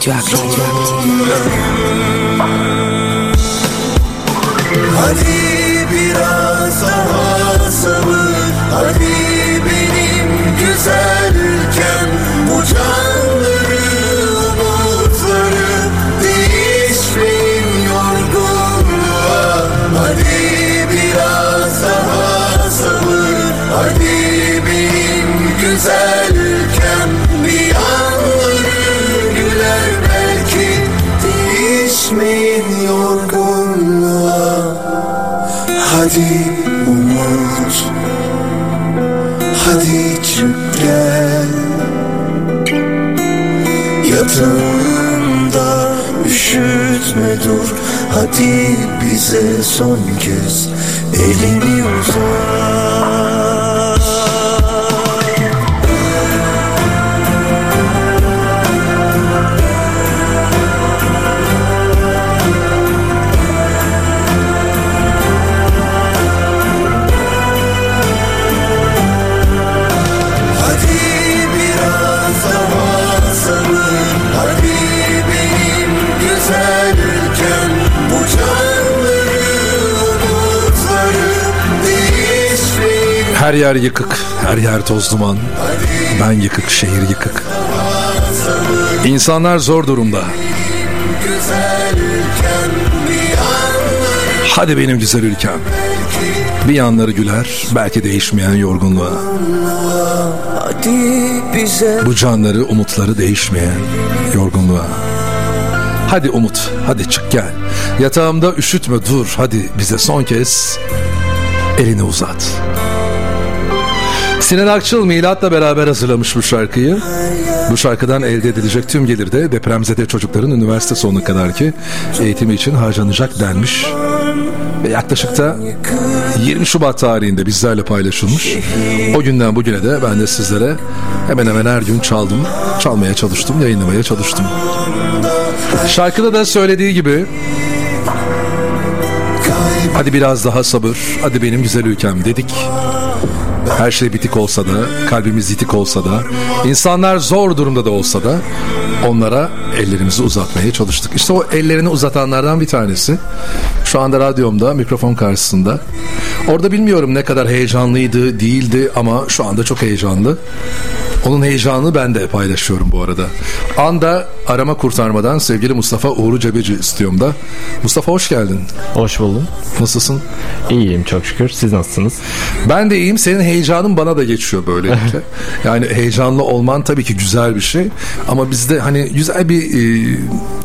Radyoaktif. Hadi biraz daha sabır Hadi benim güzel dur Hadi bize son kez elini uzat Her yer yıkık, her yer toz duman. Ben yıkık, şehir yıkık. İnsanlar zor durumda. Hadi benim güzel ülkem. Bir yanları güler, belki değişmeyen yorgunluğa. Bu canları, umutları değişmeyen yorgunluğa. Hadi Umut, hadi çık gel. Yatağımda üşütme dur, hadi bize son kez elini uzat. Sinan Akçıl Milat'la beraber hazırlamış bu şarkıyı. Bu şarkıdan elde edilecek tüm gelir de depremzede çocukların üniversite sonuna kadar ki eğitimi için harcanacak denmiş. Ve yaklaşık da 20 Şubat tarihinde bizlerle paylaşılmış. O günden bugüne de ben de sizlere hemen hemen her gün çaldım, çalmaya çalıştım, yayınlamaya çalıştım. Şarkıda da söylediği gibi Hadi biraz daha sabır, hadi benim güzel ülkem dedik. Her şey bitik olsa da, kalbimiz yitik olsa da, insanlar zor durumda da olsa da onlara ellerimizi uzatmaya çalıştık. İşte o ellerini uzatanlardan bir tanesi. Şu anda radyomda, mikrofon karşısında. Orada bilmiyorum ne kadar heyecanlıydı, değildi ama şu anda çok heyecanlı. Onun heyecanını ben de paylaşıyorum bu arada. Anda arama kurtarmadan sevgili Mustafa Uğur Cebeci istiyorum da. Mustafa hoş geldin. Hoş buldum. Nasılsın? İyiyim çok şükür. Siz nasılsınız? Ben de iyiyim. Senin heyecanın bana da geçiyor böylelikle. yani heyecanlı olman tabii ki güzel bir şey. Ama biz de hani güzel bir e,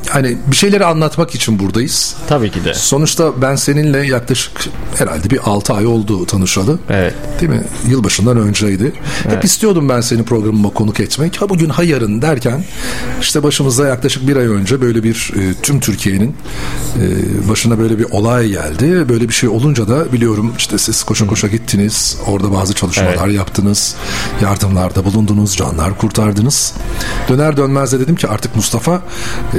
hani bir şeyleri anlatmak için buradayız. Tabii ki de. Sonuçta ben seninle yaklaşık herhalde bir 6 ay oldu tanışalı. Evet. Değil mi? Yılbaşından önceydi. Hep istiyordum ben seni programıma konuk etmek. Ha bugün ha yarın derken işte başımıza yaklaşık bir ay önce böyle bir e, tüm Türkiye'nin e, başına böyle bir olay geldi. Böyle bir şey olunca da biliyorum işte siz koşa koşa gittiniz. Orada bazı çalışmalar yaptınız. Yardımlarda bulundunuz. Canlar kurtardınız. Döner dönmez de dedim ki artık Mustafa e,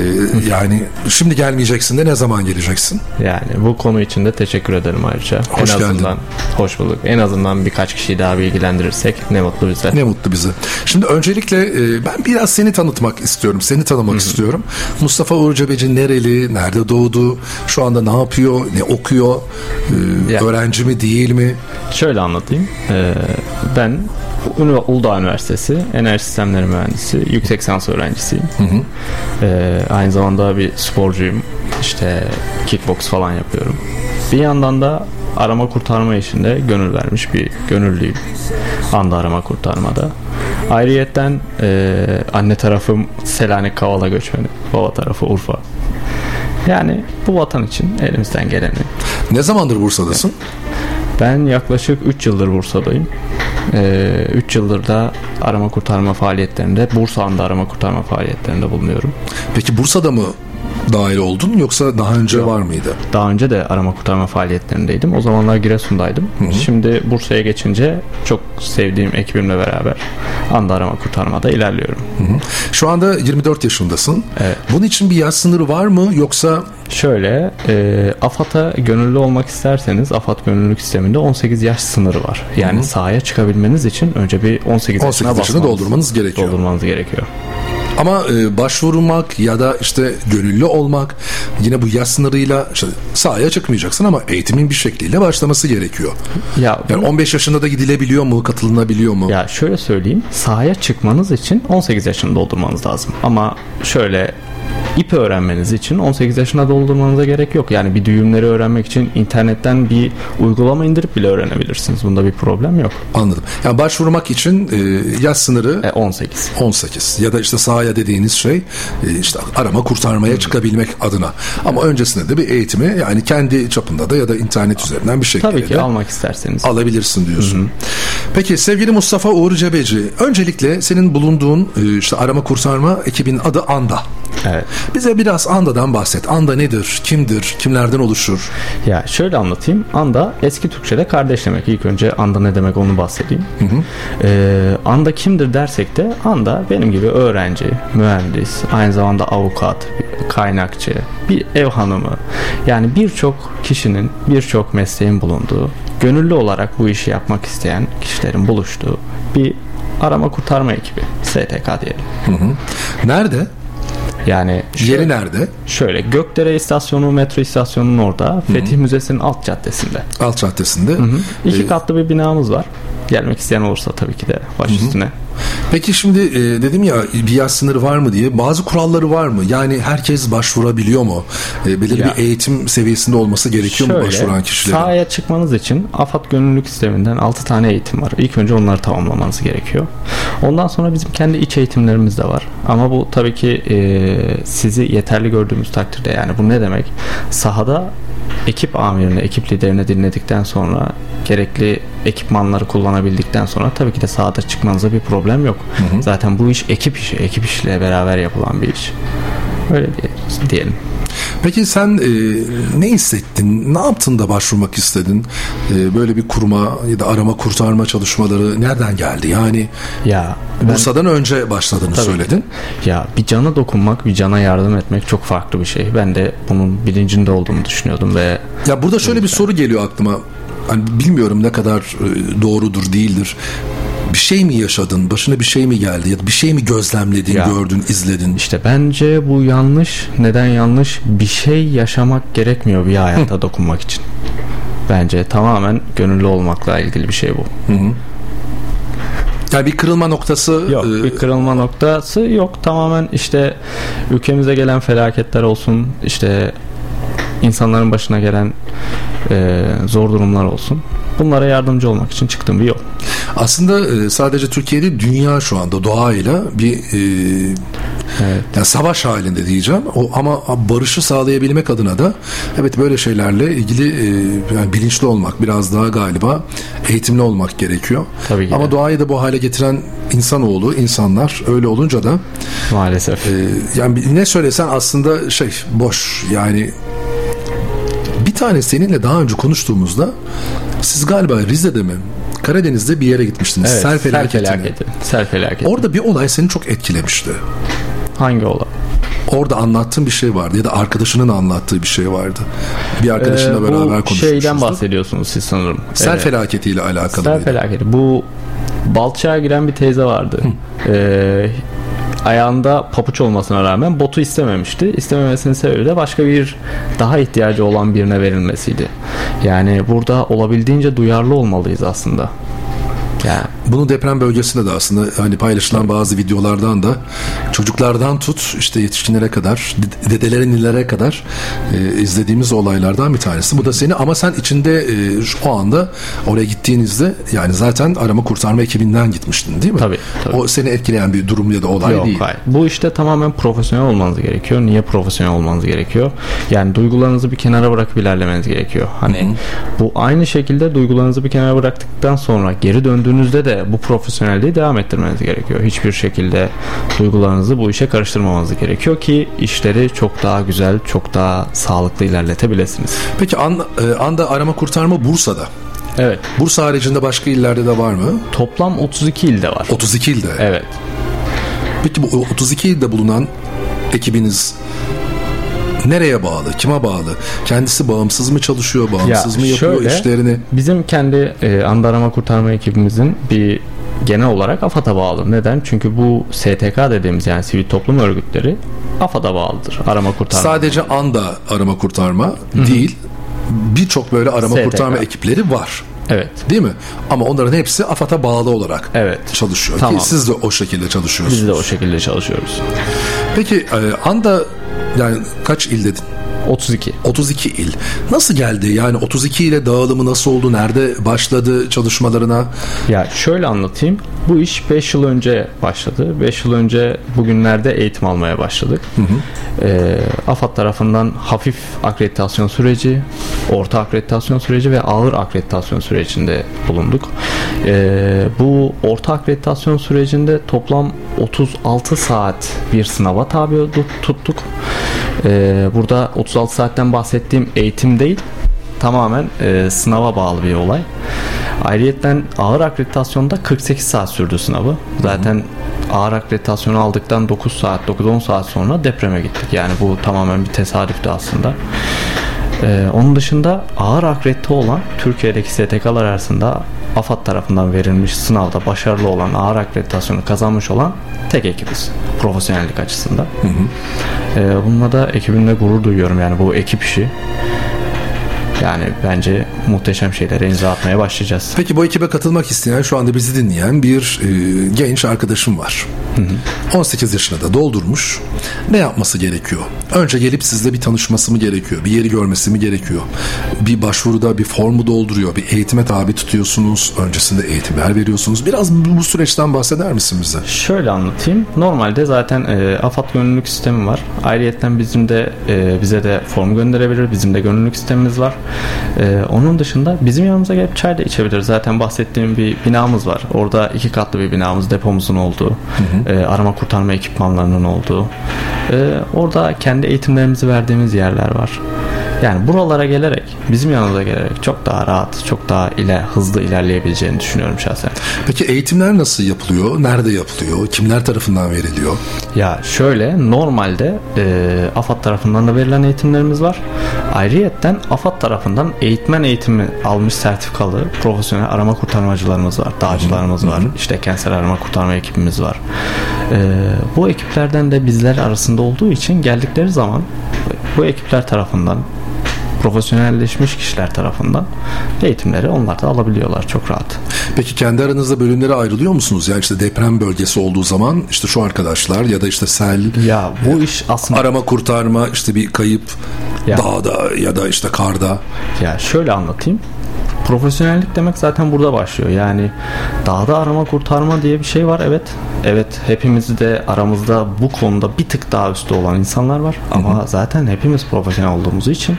yani şimdi gelmeyeceksin de ne zaman geleceksin? Yani bu konu için de teşekkür ederim ayrıca. Hoş en geldin. azından hoş bulduk. En azından birkaç kişiyi daha bilgilendirirsek ne mutlu bize. Ne mutlu bize. Şimdi öncelikle e, ben biraz seni tanıtmak istiyorum. Seni tanımak istiyorum. Mustafa Uğur Cebeci nereli, nerede doğdu, şu anda ne yapıyor, ne okuyor, e, Ya. öğrenci mi değil mi? Şöyle anlatayım. Ee, ben Uludağ Üniversitesi Enerji Sistemleri Mühendisi yüksek lisans öğrencisiyim. Ee, aynı zamanda bir sporcuyum. İşte kickbox falan yapıyorum. Bir yandan da arama kurtarma işinde gönül vermiş bir gönüllüyüm. Anda arama kurtarmada. Ayrıyetten e, anne tarafım Selanik Kavala göçmeni. Baba tarafı Urfa. Yani bu vatan için elimizden geleni Ne zamandır Bursa'dasın? ben yaklaşık 3 yıldır Bursa'dayım. 3 yıldır da arama kurtarma faaliyetlerinde, Bursa anda arama kurtarma faaliyetlerinde bulunuyorum. Peki Bursa'da mı dahil oldun yoksa daha önce var mıydı? Daha önce de arama kurtarma faaliyetlerindeydim. O zamanlar Giresun'daydım. Şimdi Bursa'ya geçince çok sevdiğim ekibimle beraber anda arama kurtarmada ilerliyorum. Şu anda 24 yaşındasın. Evet. Bunun için bir yaş sınırı var mı yoksa Şöyle, e, AFAD'a gönüllü olmak isterseniz AFAD gönüllülük sisteminde 18 yaş sınırı var. Yani sahaya çıkabilmeniz için önce bir 18, 18 yaşına yaşını basmanız- doldurmanız gerekiyor. Doldurmanız gerekiyor. Ama e, başvurmak ya da işte gönüllü olmak yine bu yaş sınırıyla işte sahaya çıkmayacaksın ama eğitimin bir şekliyle başlaması gerekiyor. Ya, Yani 15 yaşında da gidilebiliyor mu, katılınabiliyor mu? ya şöyle söyleyeyim. Sahaya çıkmanız için 18 yaşını doldurmanız lazım. Ama şöyle ip öğrenmeniz için 18 yaşına doldurmanıza gerek yok. Yani bir düğümleri öğrenmek için internetten bir uygulama indirip bile öğrenebilirsiniz. Bunda bir problem yok. Anladım. Yani başvurmak için e, yaş sınırı E, 18. 18 ya da işte sahaya dediğiniz şey e, işte arama kurtarmaya çıkabilmek adına. Ama öncesinde de bir eğitimi yani kendi çapında da ya da internet üzerinden bir şekilde Tabii ki almak isterseniz. alabilirsin diyorsun. Peki sevgili Mustafa Uğur Cebeci, öncelikle senin bulunduğun e, işte arama kurtarma ekibin adı ANDA. Evet. Bize biraz ANDA'dan bahset. ANDA nedir? Kimdir? Kimlerden oluşur? Ya şöyle anlatayım. Anda eski Türkçe'de kardeş demek. İlk önce anda ne demek onu bahsedeyim. Ee, anda kimdir dersek de anda benim gibi öğrenci, mühendis, aynı zamanda avukat, kaynakçı, bir ev hanımı. Yani birçok kişinin, birçok mesleğin bulunduğu, gönüllü olarak bu işi yapmak isteyen kişilerin buluştuğu bir arama kurtarma ekibi. STK diyelim. Nerede? Yani Yeri nerede? şöyle Gökdere istasyonu metro istasyonunun orada Fetih Müzesi'nin alt caddesinde. Alt caddesinde. İki Ee, katlı bir binamız var. Gelmek isteyen olursa tabii ki de baş üstüne. Peki şimdi e, dedim ya bir yaş sınırı var mı diye bazı kuralları var mı? Yani herkes başvurabiliyor mu? E, belirli Ya. bir eğitim seviyesinde olması gerekiyor mu başvuran kişilerin? sahaya çıkmanız için AFAD gönüllülük sisteminden 6 tane eğitim var. İlk önce onları tamamlamanız gerekiyor. Ondan sonra bizim kendi iç eğitimlerimiz de var. Ama bu tabii ki e, sizi yeterli gördüğümüz takdirde yani bu ne demek? Sahada ekip amirine, ekip liderine dinledikten sonra gerekli ekipmanları kullanabildikten sonra tabii ki de sahada çıkmanıza bir problem yok. Zaten bu iş ekip işi, ekip işle beraber yapılan bir iş. Öyle diye- diyelim. Peki sen e, ne hissettin? Ne yaptın da başvurmak istedin? E, böyle bir kurma ya da arama kurtarma çalışmaları nereden geldi? Yani Ya ben- Bursa'dan önce başladığını Tabii. söyledin. Ya bir cana dokunmak, bir cana yardım etmek çok farklı bir şey. Ben de bunun bilincinde olduğumu düşünüyordum ve Ya burada şöyle bir soru geliyor aklıma. Hani bilmiyorum ne kadar e, doğrudur değildir. Bir şey mi yaşadın? Başına bir şey mi geldi? Ya da bir şey mi gözlemledin, Ya. gördün, izledin? işte bence bu yanlış. Neden yanlış? Bir şey yaşamak gerekmiyor bir hayata dokunmak için. Bence tamamen gönüllü olmakla ilgili bir şey bu. Yani bir kırılma noktası Yok e, bir kırılma noktası yok. Tamamen işte ülkemize gelen felaketler olsun, işte insanların başına gelen e, zor durumlar olsun. Bunlara yardımcı olmak için çıktığım bir yol. aslında e, sadece Türkiye'de dünya şu anda doğayla bir e, Evet. yani savaş halinde diyeceğim. O ama barışı sağlayabilmek adına da evet böyle şeylerle ilgili e, yani bilinçli olmak, biraz daha galiba eğitimli olmak gerekiyor. Tabii ki Ama de. doğayı da bu hale getiren insanoğlu, insanlar öyle olunca da Maalesef. e, yani ne söylesen aslında şey boş. Yani bir tane seninle daha önce konuştuğumuzda siz galiba Rize'de mi? Karadeniz'de bir yere gitmiştiniz. Evet, sel felaketi. Sel felaketi. Orada bir olay seni çok etkilemişti. Hangi olay? Orada anlattığın bir şey vardı ya da arkadaşının anlattığı bir şey vardı. Bir arkadaşınla Ee, beraber bu konuşmuştuk. şeyden bahsediyorsunuz siz sanırım. Sel Evet. felaketiyle alakalı. Sel felaketi. Bu Balçağa giren bir teyze vardı. Ee, ayağında papuç olmasına rağmen botu istememişti. İstememesinin sebebi de başka bir daha ihtiyacı olan birine verilmesiydi. Yani burada olabildiğince duyarlı olmalıyız aslında. Yani Bunu deprem bölgesinde de aslında hani paylaşılan bazı videolardan da çocuklardan tut işte yetişkinlere kadar de- dedelere nilere kadar e, izlediğimiz olaylardan bir tanesi. Bu da seni ama sen içinde e, şu- o anda oraya gittiğinizde yani zaten arama kurtarma ekibinden gitmiştin değil mi? Tabii, tabii. O seni etkileyen bir durum ya da olay Yok değil. hayır. Bu işte tamamen profesyonel olmanız gerekiyor. Niye profesyonel olmanız gerekiyor? Yani duygularınızı bir kenara bırakıp ilerlemeniz gerekiyor. Hani bu aynı şekilde duygularınızı bir kenara bıraktıktan sonra geri döndüğünüzde de bu profesyonelliği devam ettirmeniz gerekiyor. Hiçbir şekilde duygularınızı bu işe karıştırmamanız gerekiyor ki işleri çok daha güzel, çok daha sağlıklı ilerletebilirsiniz. Peki an, e, anda arama kurtarma Bursa'da. Evet. Bursa haricinde başka illerde de var mı? Toplam 32 ilde var. 32 ilde. Evet. Peki bu 32 ilde bulunan ekibiniz nereye bağlı? Kime bağlı? Kendisi bağımsız mı çalışıyor? Bağımsız Ya mı yapıyor şöyle, işlerini? Bizim kendi e, anda arama kurtarma ekibimizin bir genel olarak AFAD'a bağlı. Neden? Çünkü bu STK dediğimiz yani sivil toplum örgütleri AFAD'a bağlıdır. Arama kurtarma. Sadece anda arama kurtarma değil. Birçok böyle arama STK. kurtarma ekipleri var. Evet. Değil mi? Ama onların hepsi AFAD'a bağlı olarak Evet. çalışıyor. Tamam. Ki siz de o şekilde çalışıyorsunuz. Biz de o şekilde çalışıyoruz. Peki e, anda yani kaç il dedin? 32. 32 il. Nasıl geldi? Yani 32 ile dağılımı nasıl oldu? Nerede başladı çalışmalarına? Ya şöyle anlatayım. Bu iş 5 yıl önce başladı. 5 yıl önce bugünlerde eğitim almaya başladık. Ee, AFAD tarafından hafif akreditasyon süreci, orta akreditasyon süreci ve ağır akreditasyon sürecinde bulunduk. Ee, bu orta akreditasyon sürecinde toplam 36 saat bir sınava tabi tut- tuttuk. Ee, burada 36 saatten bahsettiğim eğitim değil, tamamen e, sınava bağlı bir olay. Ayrıyeten ağır akreditasyonda 48 saat sürdü sınavı. Zaten ağır akreditasyonu aldıktan 9 saat, 9-10 saat sonra depreme gittik. Yani bu tamamen bir tesadüftü aslında. Ee, onun dışında ağır akredite olan Türkiye'deki STK'lar arasında AFAD tarafından verilmiş sınavda başarılı olan ağır akreditasyonu kazanmış olan tek ekibiz profesyonellik açısından. Ee, bununla da ekibimle gurur duyuyorum yani bu ekip işi. Yani bence muhteşem şeylere imza atmaya başlayacağız. Peki bu ekibe katılmak isteyen şu anda bizi dinleyen bir e, genç arkadaşım var. 18 yaşına da doldurmuş. Ne yapması gerekiyor? Önce gelip sizle bir tanışması mı gerekiyor? Bir yeri görmesi mi gerekiyor? Bir başvuruda bir formu dolduruyor. Bir eğitime tabi tutuyorsunuz. Öncesinde eğitimler veriyorsunuz. Biraz bu, bu süreçten bahseder misin bize? Şöyle anlatayım. Normalde zaten e, AFAD gönüllülük sistemi var. Ayrıyeten bizim de e, bize de form gönderebilir. Bizim de gönüllülük sistemimiz var. E, onun dışında bizim yanımıza gelip çay da içebilir. Zaten bahsettiğim bir binamız var. Orada iki katlı bir binamız, depomuzun olduğu, e, arama kurtarma ekipmanlarının olduğu. E, orada kendi eğitimlerimizi verdiğimiz yerler var. Yani buralara gelerek, bizim yanımıza gelerek çok daha rahat, çok daha iler, hızlı ilerleyebileceğini düşünüyorum şahsen. Peki eğitimler nasıl yapılıyor? Nerede yapılıyor? Kimler tarafından veriliyor? Ya şöyle normalde e, AFAD tarafından da verilen eğitimlerimiz var. Ayrıyetten AFAD tarafından eğitmen eğitimi almış sertifikalı profesyonel arama kurtarmacılarımız var. Dağcılarımız var. işte kentsel arama kurtarma ekibimiz var. E, bu ekiplerden de bizler arasında olduğu için geldikleri zaman bu ekipler tarafından profesyonelleşmiş kişiler tarafından eğitimleri onlar da alabiliyorlar çok rahat. Peki kendi aranızda bölümlere ayrılıyor musunuz? Yani işte deprem bölgesi olduğu zaman işte şu arkadaşlar ya da işte sel, Ya bu iş aslında arama kurtarma, işte bir kayıp Ya. dağda ya da işte karda. Ya şöyle anlatayım. Profesyonellik demek zaten burada başlıyor. Yani dağda arama kurtarma diye bir şey var. Evet. Evet hepimiz de aramızda bu konuda bir tık daha üstte olan insanlar var. Ama zaten hepimiz profesyonel olduğumuz için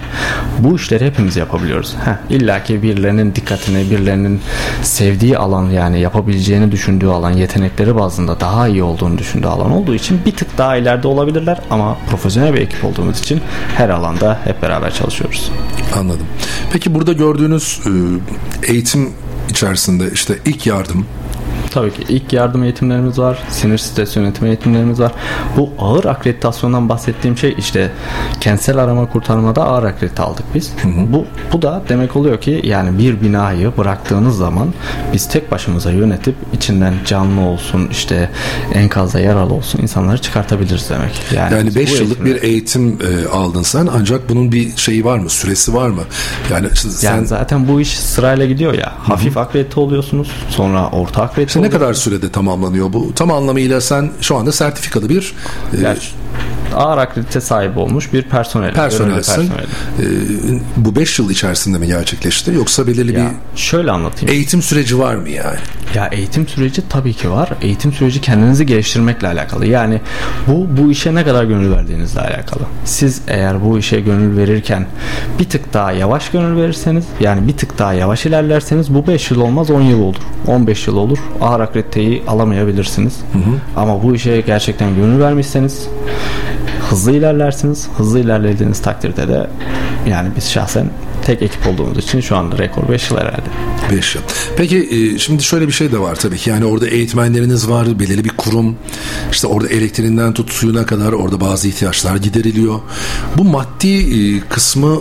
bu işleri hepimiz yapabiliyoruz. Heh, İlla ki birilerinin dikkatini, birilerinin sevdiği alan yani yapabileceğini düşündüğü alan, yetenekleri bazında daha iyi olduğunu düşündüğü alan olduğu için bir tık daha ileride olabilirler. Ama profesyonel bir ekip olduğumuz için her alanda hep beraber çalışıyoruz. Anladım. Peki burada gördüğünüz e, eğitim içerisinde işte ilk yardım, Tabii ki ilk yardım eğitimlerimiz var, sinir stres yönetimi eğitimlerimiz var. Bu ağır akreditasyondan bahsettiğim şey işte kentsel arama kurtarmada ağır akredite aldık biz. Bu bu da demek oluyor ki yani bir binayı bıraktığınız zaman biz tek başımıza yönetip içinden canlı olsun işte enkazda yaralı olsun insanları çıkartabiliriz demek. Yani, yani biz 5 bu yıllık eğitimleri- bir eğitim e, aldın sen ancak bunun bir şeyi var mı? Süresi var mı? Yani sen yani zaten bu iş sırayla gidiyor ya. Hafif akredite oluyorsunuz. Sonra orta akredite işte ne kadar sürede tamamlanıyor bu? Tam anlamıyla sen şu anda sertifikalı bir e, Yani ağır akredite sahibi olmuş bir personel. personelsin. E, bu 5 yıl içerisinde mi gerçekleşti yoksa belirli Ya şöyle anlatayım. bir eğitim süreci var mı yani? Ya eğitim süreci tabii ki var. Eğitim süreci kendinizi geliştirmekle alakalı. Yani bu bu işe ne kadar gönül verdiğinizle alakalı. Siz eğer bu işe gönül verirken bir tık daha yavaş gönül verirseniz yani bir tık daha yavaş ilerlerseniz bu 5 yıl olmaz 10 yıl olur. 15 yıl olur. Ağır akrediteyi alamayabilirsiniz. Ama bu işe gerçekten gönül vermişseniz hızlı ilerlersiniz. Hızlı ilerlediğiniz takdirde de yani biz şahsen tek ekip olduğumuz için şu anda rekor 5 yıl herhalde. 5 yıl. Peki e, şimdi şöyle bir şey de var tabii ki yani orada eğitmenleriniz var belirli bir kurum işte orada elektriğinden tut suyuna kadar orada bazı ihtiyaçlar gideriliyor. Bu maddi e, kısmı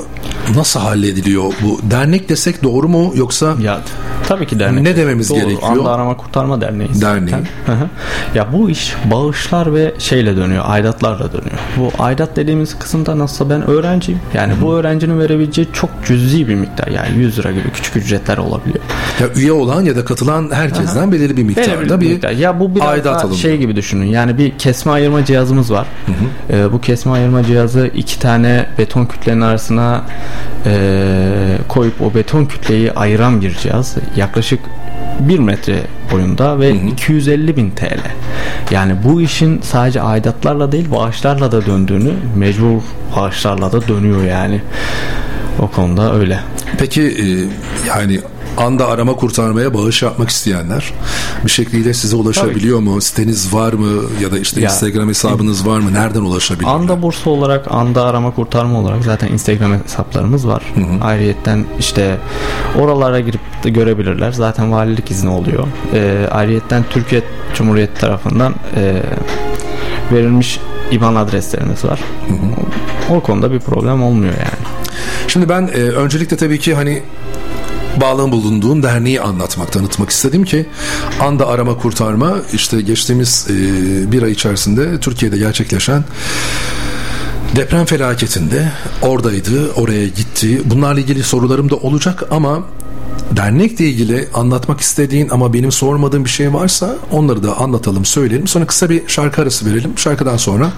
nasıl hallediliyor? Bu dernek desek doğru mu yoksa Ya tabii ki dernek. Ne dememiz Doğru, gerekiyor? Anda Arama Kurtarma Derneği. Derneği. zaten. Ya bu iş bağışlar ve şeyle dönüyor, aidatlarla dönüyor. Bu aidat dediğimiz kısımda nasılsa ben öğrenciyim. Yani bu öğrencinin verebileceği çok cüzi bir miktar. Yani 100 lira gibi küçük ücretler olabiliyor. ya üye olan ya da katılan herkesten belirli bir miktarda Belirli bir miktar. Ya bu biraz aidat alınıyor. şey gibi düşünün. Yani bir kesme ayırma cihazımız var. Ee, bu kesme ayırma cihazı iki tane beton kütlenin arasına e, koyup o beton kütleyi ayıran bir cihaz. Yaklaşık 1 metre boyunda ve 250 bin TL. Yani bu işin sadece aidatlarla değil bağışlarla da döndüğünü mecbur bağışlarla da dönüyor yani. O konuda öyle. Peki e, yani anda arama kurtarmaya bağış yapmak isteyenler bir şekilde size ulaşabiliyor mu? Siteniz var mı? Ya da işte Ya- Instagram hesabınız var mı? Nereden ulaşabiliyor? Anda Bursa olarak, Anda Arama Kurtarma olarak zaten Instagram hesaplarımız var. Ayrıyetten işte oralara girip de görebilirler. Zaten valilik izni oluyor. Ee, ayrıyetten Türkiye Cumhuriyeti tarafından e, verilmiş IBAN adreslerimiz var. O konuda bir problem olmuyor yani. Şimdi ben e, öncelikle tabii ki hani bağlı bulunduğum derneği anlatmak, tanıtmak istedim ki anda arama kurtarma işte geçtiğimiz e, bir ay içerisinde Türkiye'de gerçekleşen deprem felaketinde oradaydı, oraya gitti. Bunlarla ilgili sorularım da olacak ama dernekle ilgili anlatmak istediğin ama benim sormadığım bir şey varsa onları da anlatalım, söyleyelim. Sonra kısa bir şarkı arası verelim. Şarkıdan sonra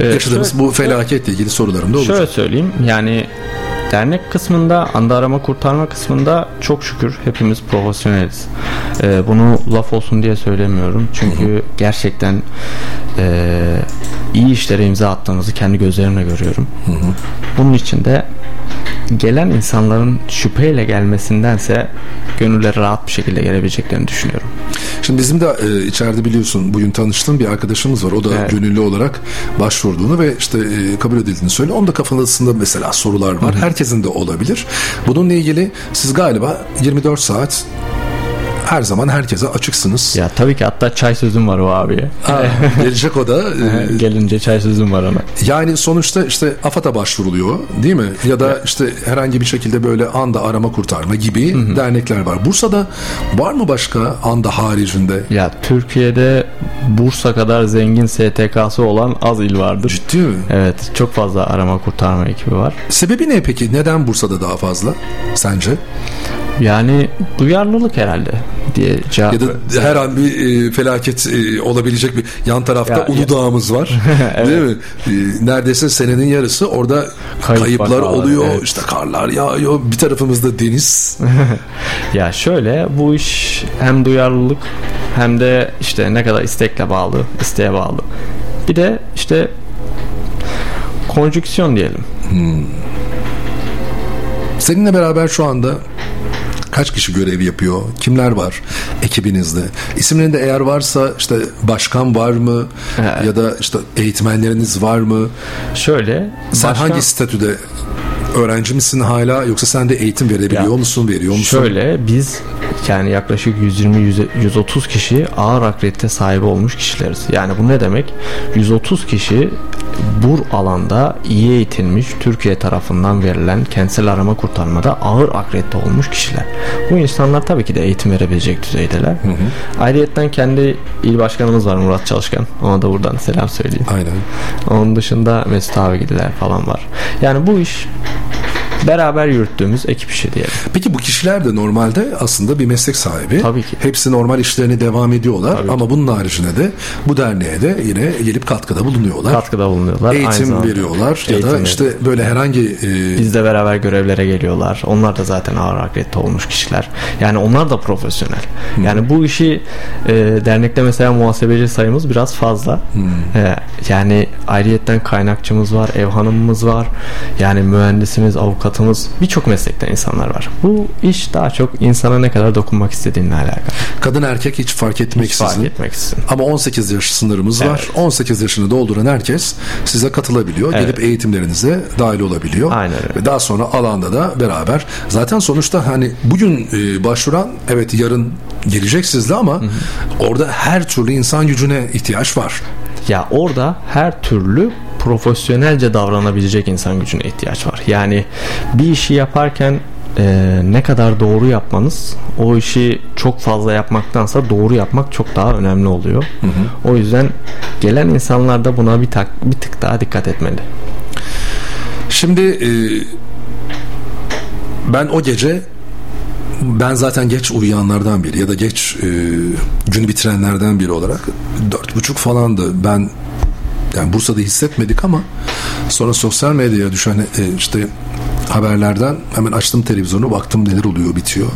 Ee, yaşadığımız şöyle- bu felaketle ilgili sorularım da olacak. Şöyle söyleyeyim yani dernek kısmında anda arama kurtarma kısmında çok şükür hepimiz profesyoneliz. Ee, bunu laf olsun diye söylemiyorum. Çünkü gerçekten e, iyi işlere imza attığımızı kendi gözlerimle görüyorum. Bunun için de gelen insanların şüpheyle gelmesindense gönülleri rahat bir şekilde gelebileceklerini düşünüyorum. Şimdi bizim de e, içeride biliyorsun bugün tanıştığım bir arkadaşımız var. O da Evet. gönüllü olarak başvurduğunu ve işte e, kabul edildiğini söylüyor. Onun da kafasında mesela sorular var. Herkesin de olabilir. Bununla ilgili siz galiba 24 saat her zaman herkese açıksınız. Ya tabii ki hatta çay sözüm var o abiye. Gelecek o da. e, Gelince çay sözüm var ona. Yani sonuçta işte AFAD'a başvuruluyor değil mi? Ya da işte herhangi bir şekilde böyle anda arama kurtarma gibi dernekler var. Bursa'da var mı başka anda haricinde? Ya Türkiye'de Bursa kadar zengin STK'sı olan az il vardır. Ciddi mi? Evet çok fazla arama kurtarma ekibi var. Sebebi ne peki? Neden Bursa'da daha fazla sence? Yani duyarlılık herhalde diye cevap Ya da her an bir e, felaket e, olabilecek bir yan tarafta Ya- Uludağ'ımız var. Değil mi? E, neredeyse senenin yarısı orada Kayıp kayıplar vakalar, oluyor. evet. işte karlar yağıyor. Bir tarafımızda deniz. Ya şöyle bu iş hem duyarlılık hem de işte ne kadar istekle bağlı, isteğe bağlı. Bir de işte konjüksiyon diyelim. Seninle beraber şu anda kaç kişi görev yapıyor? Kimler var ekibinizde? İsimlerinde eğer varsa işte başkan var mı? Evet. Ya da işte eğitmenleriniz var mı? Şöyle Sen başkan- hangi statüde öğrenci misin hala yoksa sen de eğitim verebiliyor Ya, musun? Veriyor musun? Şöyle biz yani yaklaşık 120-130 kişi ağır akredite sahibi olmuş kişileriz. Yani bu ne demek? 130 kişi bu alanda iyi eğitilmiş Türkiye tarafından verilen kentsel arama kurtarmada ağır akredite olmuş kişiler. Bu insanlar tabii ki de eğitim verebilecek düzeydeler. Ayrıyeten kendi il başkanımız var Murat Çalışkan. Ona da buradan selam söyleyeyim. Aynen. Onun dışında Mesut Abigiler falan var. Yani bu iş beraber yürüttüğümüz ekip işi diyelim. Peki bu kişiler de normalde aslında bir meslek sahibi. Tabii ki. Hepsi normal işlerine devam ediyorlar Tabii ki. ama bunun haricinde de bu derneğe de yine gelip katkıda bulunuyorlar. Katkıda bulunuyorlar. Eğitim veriyorlar ya eğitim da işte böyle herhangi e, Bizle beraber görevlere geliyorlar. Onlar da zaten ağır akredite olmuş kişiler. Yani onlar da profesyonel. Yani bu işi e, dernekte mesela muhasebeci sayımız biraz fazla. E, yani ayrıyetten kaynakçımız var, ev hanımımız var. Yani mühendisimiz, avukatımız avukatımız birçok meslekten insanlar var. Bu iş daha çok insana ne kadar dokunmak istediğinle alakalı. Kadın erkek hiç fark etmeksizin. Fark etmeksin. Ama 18 yaş sınırımız var. 18 yaşını dolduran herkes size katılabiliyor. Evet. Gelip eğitimlerinize dahil olabiliyor. Aynen öyle. Ve daha sonra alanda da beraber. Zaten sonuçta hani bugün e, başvuran evet yarın gelecek sizle ama orada her türlü insan gücüne ihtiyaç var. Ya orada her türlü profesyonelce davranabilecek insan gücüne ihtiyaç var. Yani bir işi yaparken e, ne kadar doğru yapmanız o işi çok fazla yapmaktansa doğru yapmak çok daha önemli oluyor. O yüzden gelen insanlar da buna bir tak bir tık daha dikkat etmeli. Şimdi e, ben o gece ben zaten geç uyuyanlardan biri ya da geç e, günü bitirenlerden biri olarak dört buçuk falandı. Ben yani Bursa'da hissetmedik ama sonra sosyal medyaya düşen e, işte haberlerden hemen açtım televizyonu baktım neler oluyor bitiyor.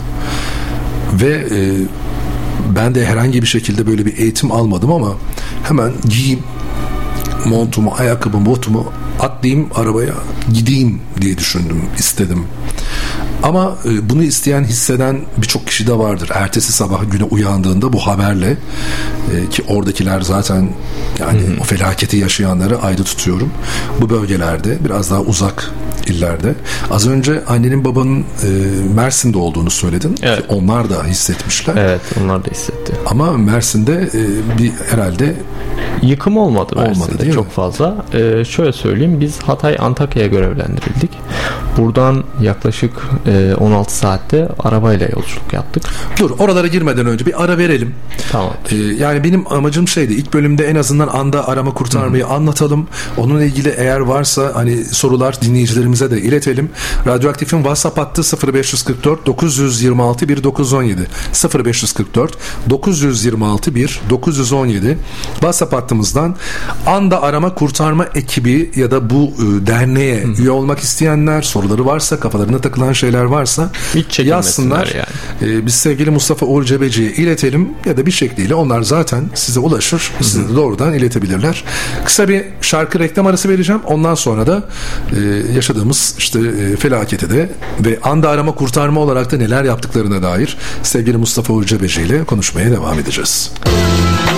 Ve e, ben de herhangi bir şekilde böyle bir eğitim almadım ama hemen giyeyim montumu, ayakkabımı, botumu atlayayım arabaya gideyim diye düşündüm, istedim. Ama e, bunu isteyen, hisseden birçok kişi de vardır. Ertesi sabah güne uyandığında bu haberle e, ki oradakiler zaten yani o felaketi yaşayanları ayrı tutuyorum. Bu bölgelerde biraz daha uzak illerde. Az önce annenin babanın e, Mersin'de olduğunu söyledin. Evet. Onlar da hissetmişler. Evet onlar da hissetti. Ama Mersin'de e, bir herhalde Yıkım olmadı Mersin'de değil mi? çok fazla. Ee, şöyle söyleyeyim biz Hatay Antakya'ya görevlendirildik. Buradan yaklaşık e, 16 saatte arabayla yolculuk yaptık. dur oralara girmeden önce bir ara verelim. Tamam. Ee, yani benim amacım şeydi ilk bölümde en azından anda arama kurtarmayı anlatalım. Onunla ilgili eğer varsa hani sorular dinleyicilerimize de iletelim. Radyoaktif'in WhatsApp hattı 0544 926 1917 0544 926 1917 WhatsApp hattımızdan anda arama kurtarma ekibi ya da bu e, derneğe üye olmak isteyenler soruları varsa kafalarına takılan şeyler varsa Hiç yazsınlar. yani. Ee, biz sevgili Mustafa Uğur Cebeci'ye iletelim ya da bir şekliyle onlar zaten size ulaşır. Size de doğrudan iletebilirler. Kısa bir şarkı reklam arası vereceğim. Ondan sonra da e, yaşadığımız işte e, felaketi de ve anda arama kurtarma olarak da neler yaptıklarına dair sevgili Mustafa Cebeci ile konuşmaya devam edeceğiz. Beni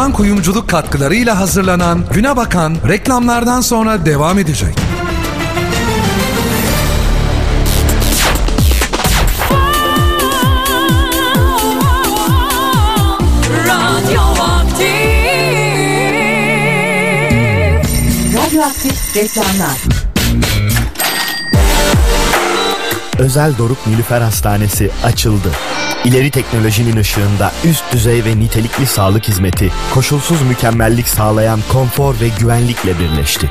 Duran Kuyumculuk katkılarıyla hazırlanan Güne Bakan reklamlardan sonra devam edecek. Radyo Aktif Radyoaktif reklamlar. Özel Doruk Nilüfer Hastanesi açıldı. İleri teknolojinin ışığında üst düzey ve nitelikli sağlık hizmeti, koşulsuz mükemmellik sağlayan konfor ve güvenlikle birleşti.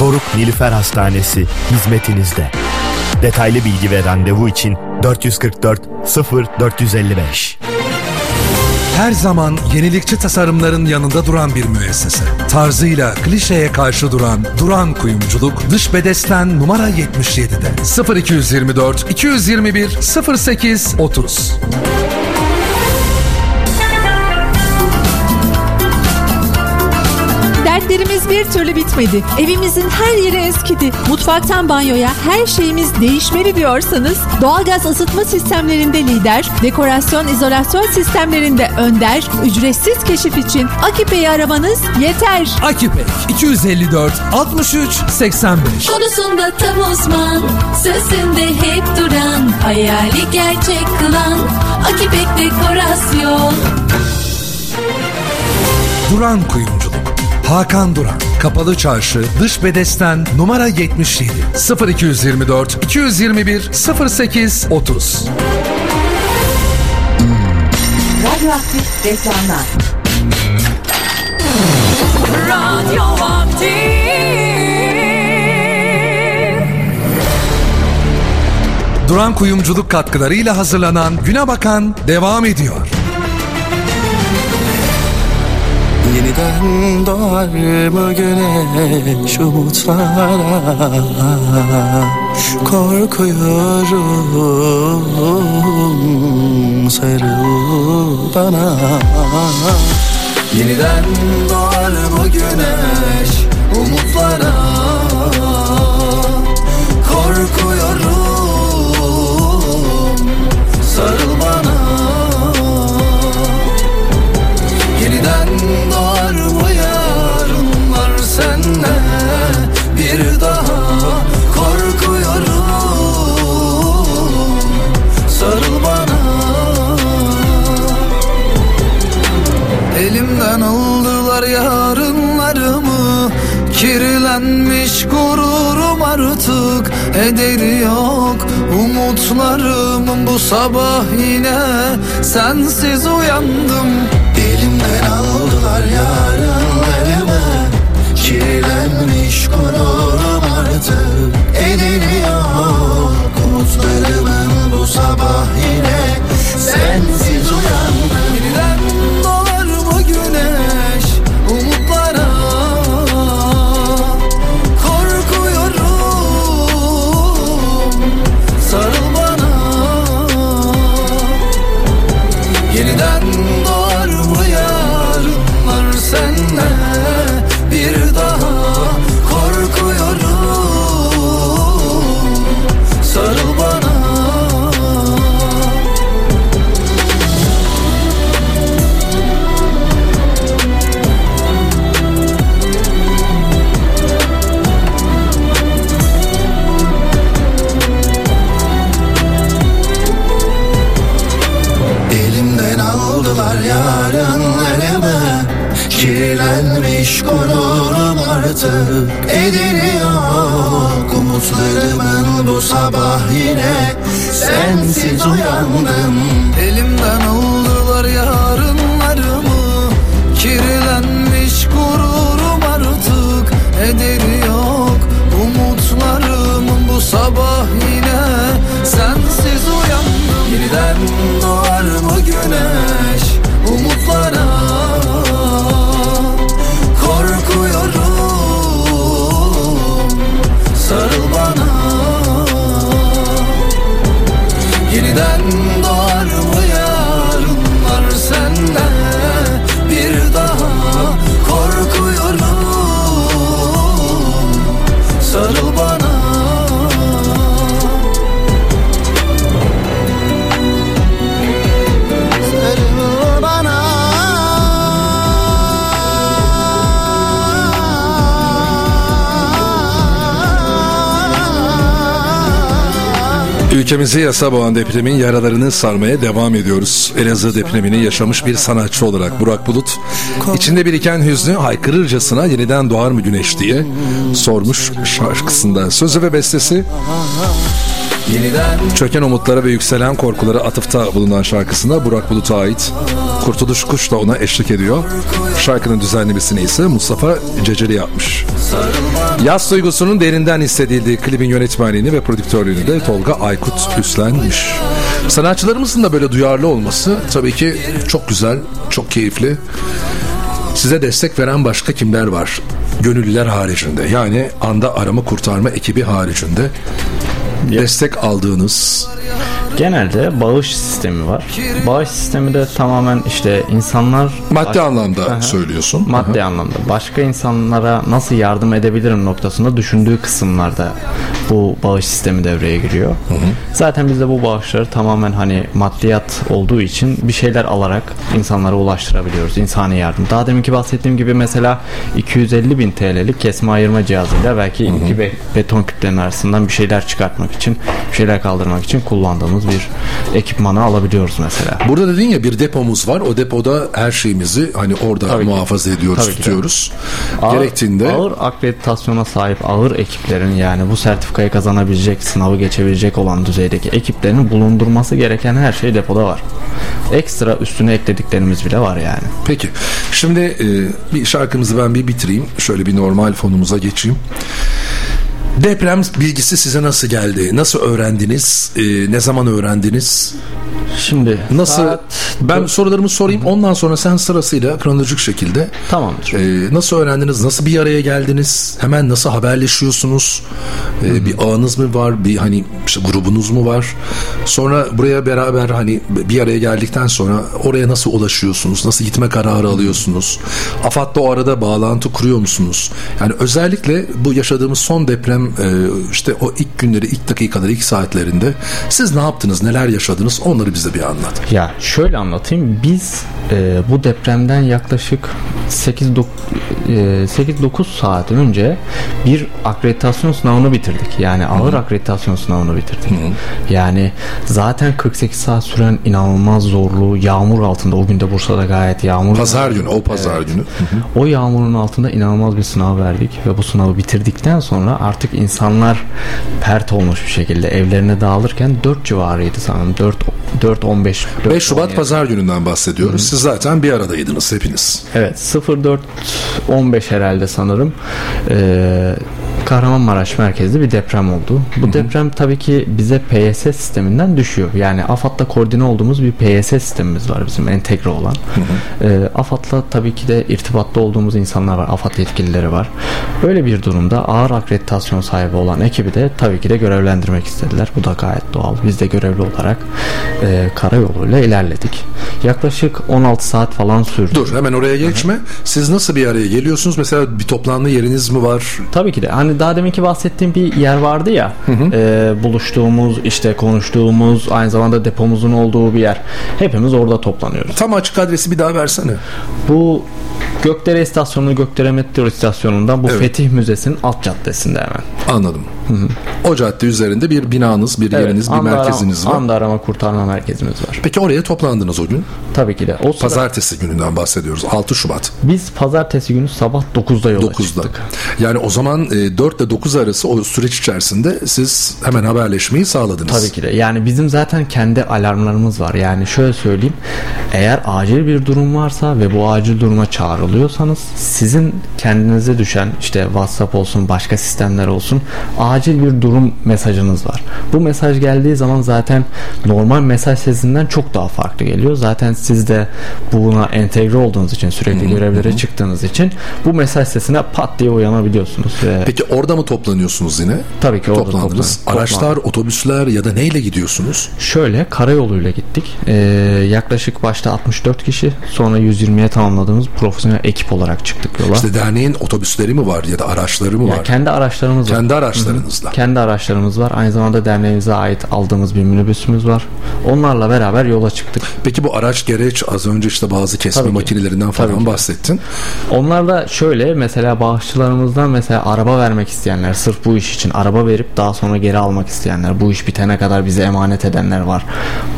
Doruk Nilüfer Hastanesi hizmetinizde. Detaylı bilgi ve randevu için 444 0455. Her zaman yenilikçi tasarımların yanında duran bir müessese. Tarzıyla klişeye karşı duran Duran Kuyumculuk dış bedesten numara 77'de 0224 221 08 30. Dertlerimiz bir türlü bitmedi. Evimizin her yeri eskidi. Mutfaktan banyoya her şeyimiz değişmeli diyorsanız doğalgaz ısıtma sistemlerinde lider, dekorasyon izolasyon sistemlerinde önder, ücretsiz keşif için Akipe'yi aramanız yeter. Akipek 254 63 85. Konusunda tam uzman Sözünde hep duran Hayali gerçek kılan Akipek Dekorasyon Duran Kuyumculuk. Hakan Duran. Kapalı Çarşı, Dış Bedesten numara 77. 0224 221 08 30. Radyoaktif reklamlar. Duran Kuyumculuk katkılarıyla hazırlanan Güne Bakan devam ediyor. Yeniden doğar mı güneş umutlara? Korkuyorum sarıl bana Yeniden doğar mı güneş umutlara? Korkuyorum sarıl Kirlenmiş gururum artık. Ederi yok umutlarımın Bu sabah yine sensiz uyandım. Elimden aldılar yarınlarımı Kirlenmiş gururum artık. Ederi yok umutlarımın Bu sabah yine sensiz Ülkemizi yasa boğan depremin yaralarını sarmaya devam ediyoruz. Elazığ depremini yaşamış bir sanatçı olarak Burak Bulut, içinde biriken hüznü haykırırcasına yeniden doğar mı güneş diye sormuş şarkısında. Sözü ve bestesi Çöken umutlara ve yükselen korkulara atıfta bulunan şarkısında Burak Bulut'a ait Kurtuluş Kuş da ona eşlik ediyor. Şarkının düzenlemesini ise Mustafa Ceceli yapmış. Yaz duygusunun derinden hissedildiği klibin yönetmenliğini ve prodüktörlüğünü de Tolga Aykut üstlenmiş. Sanatçılarımızın da böyle duyarlı olması tabii ki çok güzel, çok keyifli. Size destek veren başka kimler var? Gönüllüler haricinde yani anda arama kurtarma ekibi haricinde destek aldığınız Genelde bağış sistemi var. Bağış sistemi de tamamen işte insanlar maddi baş- anlamda Aha. söylüyorsun. maddi anlamda başka insanlara nasıl yardım edebilirim noktasında düşündüğü kısımlarda bu bağış sistemi devreye giriyor. Zaten biz de bu bağışları tamamen hani maddiyat olduğu için bir şeyler alarak insanlara ulaştırabiliyoruz. İnsani yardım. Daha deminki bahsettiğim gibi mesela 250 bin TL'lik kesme ayırma cihazıyla belki iki be- beton kütlenin arasından bir şeyler çıkartmak için, bir şeyler kaldırmak için kullandığımız bir ekipmanı alabiliyoruz mesela. Burada dedin ya bir depomuz var. O depoda her şeyimizi hani orada Tabii ki. muhafaza ediyoruz, Tabii ki de. tutuyoruz. Ağır- Gerektiğinde ağır akreditasyona sahip ağır ekiplerin yani bu sertifikayı kazanabilecek, sınavı geçebilecek olan düzeydeki ekiplerin bulundurması gereken her şey depoda var. Ekstra üstüne eklediklerimiz bile var yani. Peki. Şimdi e, bir şarkımızı ben bir bitireyim. Şöyle bir normal fonumuza geçeyim. Deprem bilgisi size nasıl geldi? Nasıl öğrendiniz? E, ne zaman öğrendiniz? Şimdi Nasıl? saat- Ben sorularımı sorayım. Ondan sonra sen sırasıyla kronolojik şekilde Tamamdır. e, nasıl öğrendiniz? Nasıl bir araya geldiniz? Hemen nasıl haberleşiyorsunuz? E, bir ağınız mı var? Bir hani işte grubunuz mu var? Sonra buraya beraber hani bir araya geldikten sonra oraya nasıl ulaşıyorsunuz? Nasıl gitme kararı alıyorsunuz? AFAD'la o arada bağlantı kuruyor musunuz? Yani özellikle bu yaşadığımız son deprem e, işte o ilk günleri, ilk dakikaları, ilk saatlerinde siz ne yaptınız? Neler yaşadınız? Onları bize bir anlat. Ya şöyle anlatayım. Biz e, bu depremden yaklaşık 8-9 saat önce bir akreditasyon sınavını bitirdik. Yani ağır akreditasyon sınavını bitirdik. Yani zaten 48 saat süren inanılmaz zorlu yağmur altında o günde Bursa'da gayet yağmur Pazar günü, o pazar günü. Hı hı. o yağmurun altında inanılmaz bir sınav verdik ve bu sınavı bitirdikten sonra artık insanlar pert olmuş bir şekilde evlerine dağılırken 4 civarıydı sanırım. 4 4 15 4, 5 Şubat 17. pazar gününden bahsediyoruz. Siz zaten bir aradaydınız hepiniz. Evet 04 15 herhalde sanırım. Ee, Kahramanmaraş merkezli bir deprem oldu. Bu deprem tabii ki bize PYS sisteminden düşüyor. Yani AFAD'la koordine olduğumuz bir PYS sistemimiz var bizim entegre olan. Ee, AFAD'la tabii ki de irtibatta olduğumuz insanlar var. AFAD yetkilileri var. Böyle bir durumda ağır akreditasyon sahibi olan ekibi de tabii ki de görevlendirmek istediler. Bu da gayet doğal. Biz de görevli olarak e, karayoluyla ilerledik. Yaklaşık 16 saat falan sürdü. Dur hemen oraya geçme. Siz nasıl bir araya geliyorsunuz? Mesela bir toplanma yeriniz mi var? Tabii ki de. Hani daha deminki bahsettiğim bir yer vardı ya. e, buluştuğumuz, işte konuştuğumuz, aynı zamanda depomuzun olduğu bir yer. Hepimiz orada toplanıyoruz. Tam açık adresi bir daha versene. Bu Gökdere istasyonu, Gökdere metro istasyonundan bu Evet. Fetih Müzesi'nin alt caddesinde hemen. Anladım. O cadde üzerinde bir binanız, bir yeriniz, bir anda arama- merkeziniz var. Anda arama kurtarma merkezimiz var. Peki oraya toplandınız o gün. Tabii ki de. O sıra Pazartesi gününden bahsediyoruz. 6 Şubat. biz pazartesi günü sabah 9'da yola 9'da. çıktık. Yani o zaman e, 4 ile 9 arası o süreç içerisinde siz hemen haberleşmeyi sağladınız. Tabii ki de. Yani bizim zaten kendi alarmlarımız var. Yani şöyle söyleyeyim. Eğer acil bir durum varsa ve bu acil duruma çağrılıyorsanız sizin kendinize düşen işte WhatsApp olsun başka sistemler olsun acil bir durum mesajınız var. Bu mesaj geldiği zaman zaten normal mesaj sesinden çok daha farklı geliyor. Zaten siz de buna entegre olduğunuz için sürekli görevlere çıktığınız için bu mesaj sesine pat diye uyanabiliyorsunuz. Ve Peki orada mı toplanıyorsunuz yine? Tabii ki orada Toplandınız. toplan- Araçlar, otobüsler ya da neyle gidiyorsunuz? Şöyle karayoluyla gittik. Ee, yaklaşık başta 64 kişi sonra 120'ye tamamladığımız profesyonel ekip olarak çıktık yola. İşte derneğin otobüsleri mi var ya da araçları mı Ya var? kendi araçlarımız var. Kendi araçlarınız araçlarınızla. Kendi araçlarımız var. Aynı zamanda derneğimize ait aldığımız bir minibüsümüz var. Onlarla beraber yola çıktık. Peki bu araç gereç az önce işte bazı kesme Tabii ki. makinelerinden Tabii falan ki. bahsettin. Onlar da şöyle mesela bağışçılarımızdan mesela araba vermek isteyenler sırf bu iş için araba verip daha sonra geri almak isteyenler bu iş bitene kadar bize emanet edenler var.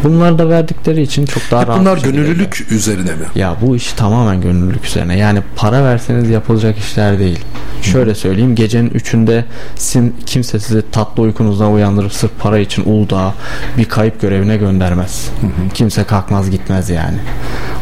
Bunları da verdikleri için çok daha Hep rahat bunlar gönüllülük üzerine mi? Ya bu iş tamamen gönüllülük üzerine. Yani para verseniz yapılacak işler değil. Şöyle söyleyeyim gecenin üçünde sim, kimse sizi tatlı uykunuzdan uyandırıp sırf para için Uludağ'a bir kayıp görevine göndermez. Kimse kalkmaz gitmez yani.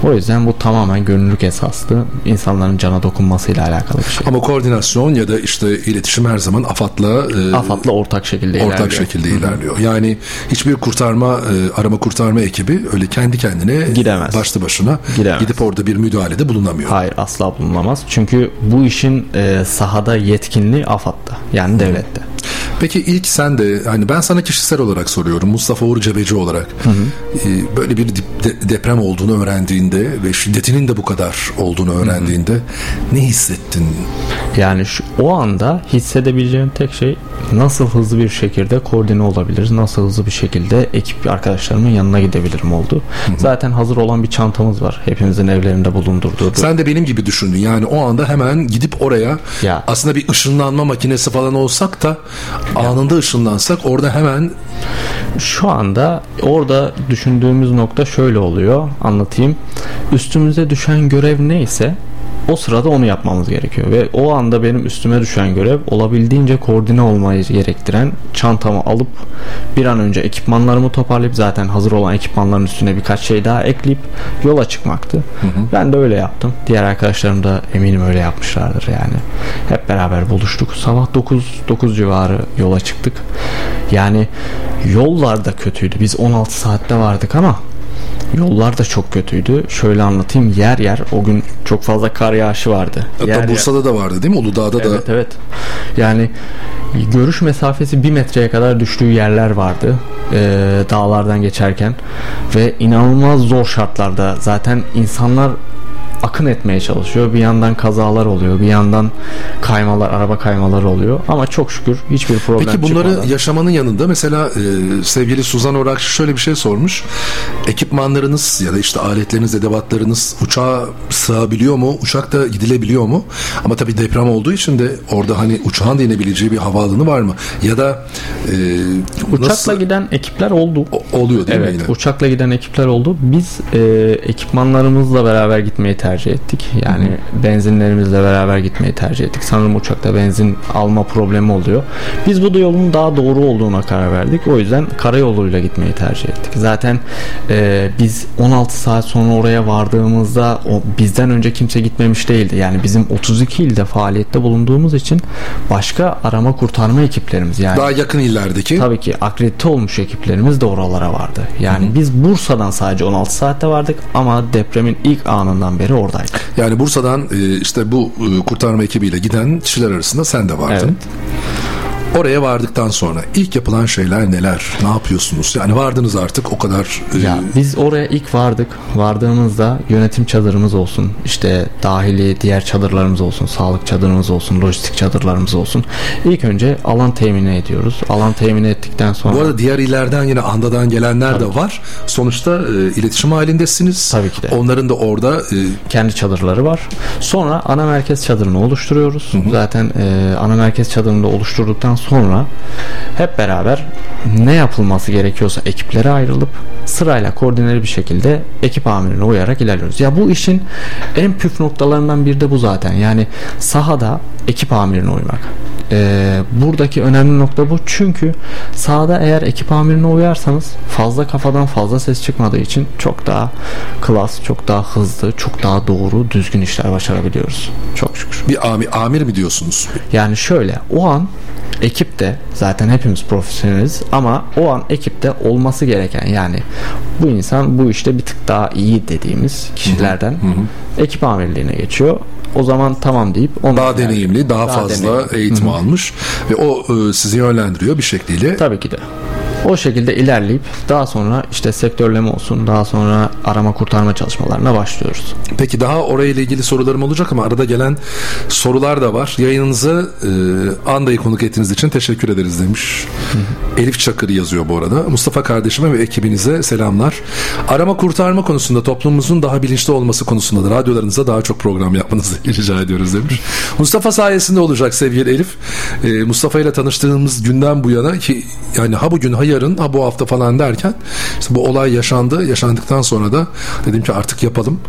O yüzden bu tamamen gönüllülük esaslı insanların cana dokunmasıyla alakalı bir şey. Ama koordinasyon ya da işte iletişim her zaman AFAD'la e, AFAD'la ortak şekilde ortak ilerliyor. şekilde ilerliyor. Yani hiçbir kurtarma e, arama kurtarma ekibi öyle kendi kendine Gidemez. başlı başına Gidemez. gidip orada bir müdahalede bulunamıyor. Hayır asla bulunamaz. Çünkü bu işin e, sahada yetkinliği AFAD'da yani devlette. Peki ilk sen de hani ben sana kişisel olarak soruyorum Mustafa Uğur Cebeci olarak e, böyle bir dip- de- deprem olduğunu öğrendiğinde ve şiddetinin de bu kadar olduğunu öğrendiğinde ne hissettin? Yani şu, o anda hissedebileceğim tek şey nasıl hızlı bir şekilde koordine olabiliriz, nasıl hızlı bir şekilde ekip arkadaşlarımın yanına gidebilirim oldu. Zaten hazır olan bir çantamız var. Hepimizin evlerinde bulundurduğu. Sen de benim gibi düşündün. Yani o anda hemen gidip oraya Ya. aslında bir ışınlanma makinesi falan olsak da anında ışınlansak orada hemen Şu anda orada düşündüğümüz nokta şöyle oluyor. Anlatayım. Üstümüze düşen görev neyse o sırada onu yapmamız gerekiyor ve o anda benim üstüme düşen görev olabildiğince koordine olmayı gerektiren çantamı alıp bir an önce ekipmanlarımı toparlayıp zaten hazır olan ekipmanların üstüne birkaç şey daha ekleyip yola çıkmaktı. Ben de öyle yaptım. Diğer arkadaşlarım da eminim öyle yapmışlardır yani. Hep beraber buluştuk. Sabah 9 9 civarı yola çıktık. Yani yollar da kötüydü. Biz 16 saatte vardık ama Yollar da çok kötüydü. Şöyle anlatayım. Yer yer o gün çok fazla kar yağışı vardı. hatta Yer yer- Bursa'da da vardı değil mi? Uludağ'da da Evet evet. Yani görüş mesafesi bir metreye kadar düştüğü yerler vardı. Ee, dağlardan geçerken ve inanılmaz zor şartlarda zaten insanlar akın etmeye çalışıyor. Bir yandan kazalar oluyor. Bir yandan kaymalar, araba kaymaları oluyor. Ama çok şükür hiçbir problem Peki bunları çıkmadan. yaşamanın yanında mesela e, sevgili Suzan Orakçı şöyle bir şey sormuş. Ekipmanlarınız ya da işte aletleriniz, edevatlarınız uçağa sığabiliyor mu? Uçakta gidilebiliyor mu? Ama tabii deprem olduğu için de orada hani uçağın da inebileceği bir havaalanı var mı? Ya da e, Uçakla nasıl giden ekipler oldu. O- oluyor değil mi Evet, yine? uçakla giden ekipler oldu. Biz e, ekipmanlarımızla beraber gitmeyi tercih ettik. Yani benzinlerimizle beraber gitmeyi tercih ettik. Sanırım uçakta benzin alma problemi oluyor. Biz bu da yolun daha doğru olduğuna karar verdik. O yüzden karayoluyla gitmeyi tercih ettik. Zaten e, biz 16 saat sonra oraya vardığımızda o bizden önce kimse gitmemiş değildi. Yani bizim 32 ilde faaliyette bulunduğumuz için başka arama kurtarma ekiplerimiz yani Daha yakın illerdeki. Tabii ki akredite olmuş ekiplerimiz de oralara vardı. Yani biz Bursa'dan sadece 16 saatte vardık ama depremin ilk anından beri oradaydık. Yani Bursa'dan e, işte bu e, kurtarma ekibiyle giden kişiler arasında sen de vardın. Evet. Oraya vardıktan sonra ilk yapılan şeyler neler? Ne yapıyorsunuz? Yani vardınız artık o kadar e, Ya biz oraya ilk vardık. Vardığımızda yönetim çadırımız olsun, işte dahili diğer çadırlarımız olsun, sağlık çadırımız olsun, lojistik çadırlarımız olsun. İlk önce alan temin ediyoruz. Alan temin ettikten sonra Bu arada diğer illerden yine Anda'dan gelenler de var. Sonuçta e, iletişim halindesiniz. Tabii ki de. Onların da orada e, kendi çadırları var. Sonra ana merkez çadırını oluşturuyoruz. Zaten e, ana merkez çadırını da oluşturduktan sonra hep beraber ne yapılması gerekiyorsa ekiplere ayrılıp sırayla koordineli bir şekilde ekip amirine uyarak ilerliyoruz. Ya bu işin en püf noktalarından biri de bu zaten. Yani sahada ekip amirine uymak. E, buradaki önemli nokta bu. Çünkü sahada eğer ekip amirine uyarsanız fazla kafadan fazla ses çıkmadığı için çok daha klas, çok daha hızlı, çok daha doğru, düzgün işler başarabiliyoruz. Çok şükür. bir amir, amir mi diyorsunuz? Yani şöyle o an ekipte zaten hepimiz profesyoneliz ama o an ekipte olması gereken yani bu insan bu işte bir tık daha iyi dediğimiz kişilerden ekip amirliğine geçiyor. O zaman tamam deyip onu Daha deneyimli, daha, Daha fazla deneyimli. eğitim almış ve o e, sizi yönlendiriyor bir şekliyle. Tabii ki de. O şekilde ilerleyip daha sonra işte sektörleme olsun daha sonra arama kurtarma çalışmalarına başlıyoruz. Peki daha orayla ilgili sorularım olacak ama arada gelen sorular da var. Yayınınızı e, Anda'yı konuk ettiğiniz için teşekkür ederiz demiş. Elif Çakır yazıyor bu arada. Mustafa kardeşime ve ekibinize selamlar. Arama kurtarma konusunda toplumumuzun daha bilinçli olması konusunda da radyolarınıza daha çok program yapmanızı rica ediyoruz demiş. Mustafa sayesinde olacak sevgili Elif. E, Mustafa ile tanıştığımız günden bu yana ki yani ha bugün ha yarın ha bu hafta falan derken işte bu olay yaşandı. Yaşandıktan sonra da dedim ki artık yapalım.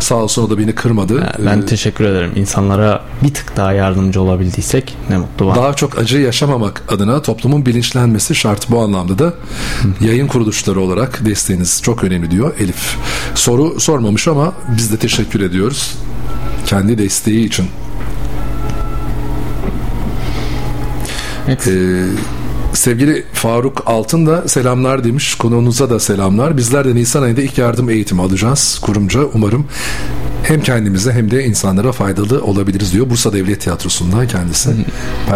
Sağ olsun o da beni kırmadı. Yani ben Ee, teşekkür ederim. İnsanlara bir tık daha yardımcı olabildiysek ne mutlu bana. daha çok acı yaşamamak adına toplumun bilinçlenmesi şart bu anlamda da yayın kuruluşları olarak desteğiniz çok önemli diyor Elif. Soru sormamış ama biz de teşekkür ediyoruz kendi desteği için. Evet. Ee, sevgili Faruk Altın da selamlar demiş. Konuğunuza da selamlar. Bizler de Nisan ayında ilk yardım eğitimi alacağız kurumca. Umarım hem kendimize hem de insanlara faydalı olabiliriz diyor. Bursa Devlet Tiyatrosu'ndan kendisi.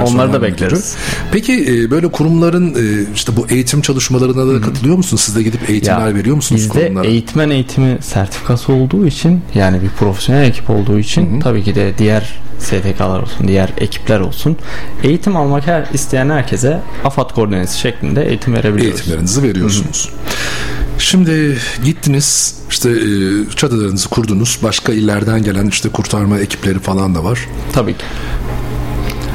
Onları da müdürü. bekleriz. Peki e, böyle kurumların e, işte bu eğitim çalışmalarına da katılıyor musunuz? Siz de gidip eğitimler Ya, veriyor musunuz Bizde kurumlara? eğitmen eğitimi sertifikası olduğu için yani bir profesyonel ekip olduğu için tabii ki de diğer STK'lar olsun, diğer ekipler olsun eğitim almak her isteyen herkese AFAD koordinesi şeklinde eğitim verebiliyoruz. eğitimlerinizi veriyorsunuz. Şimdi gittiniz işte e, çadırlarınızı kurdunuz. Başka illerden gelen işte kurtarma ekipleri falan da var. Tabii ki.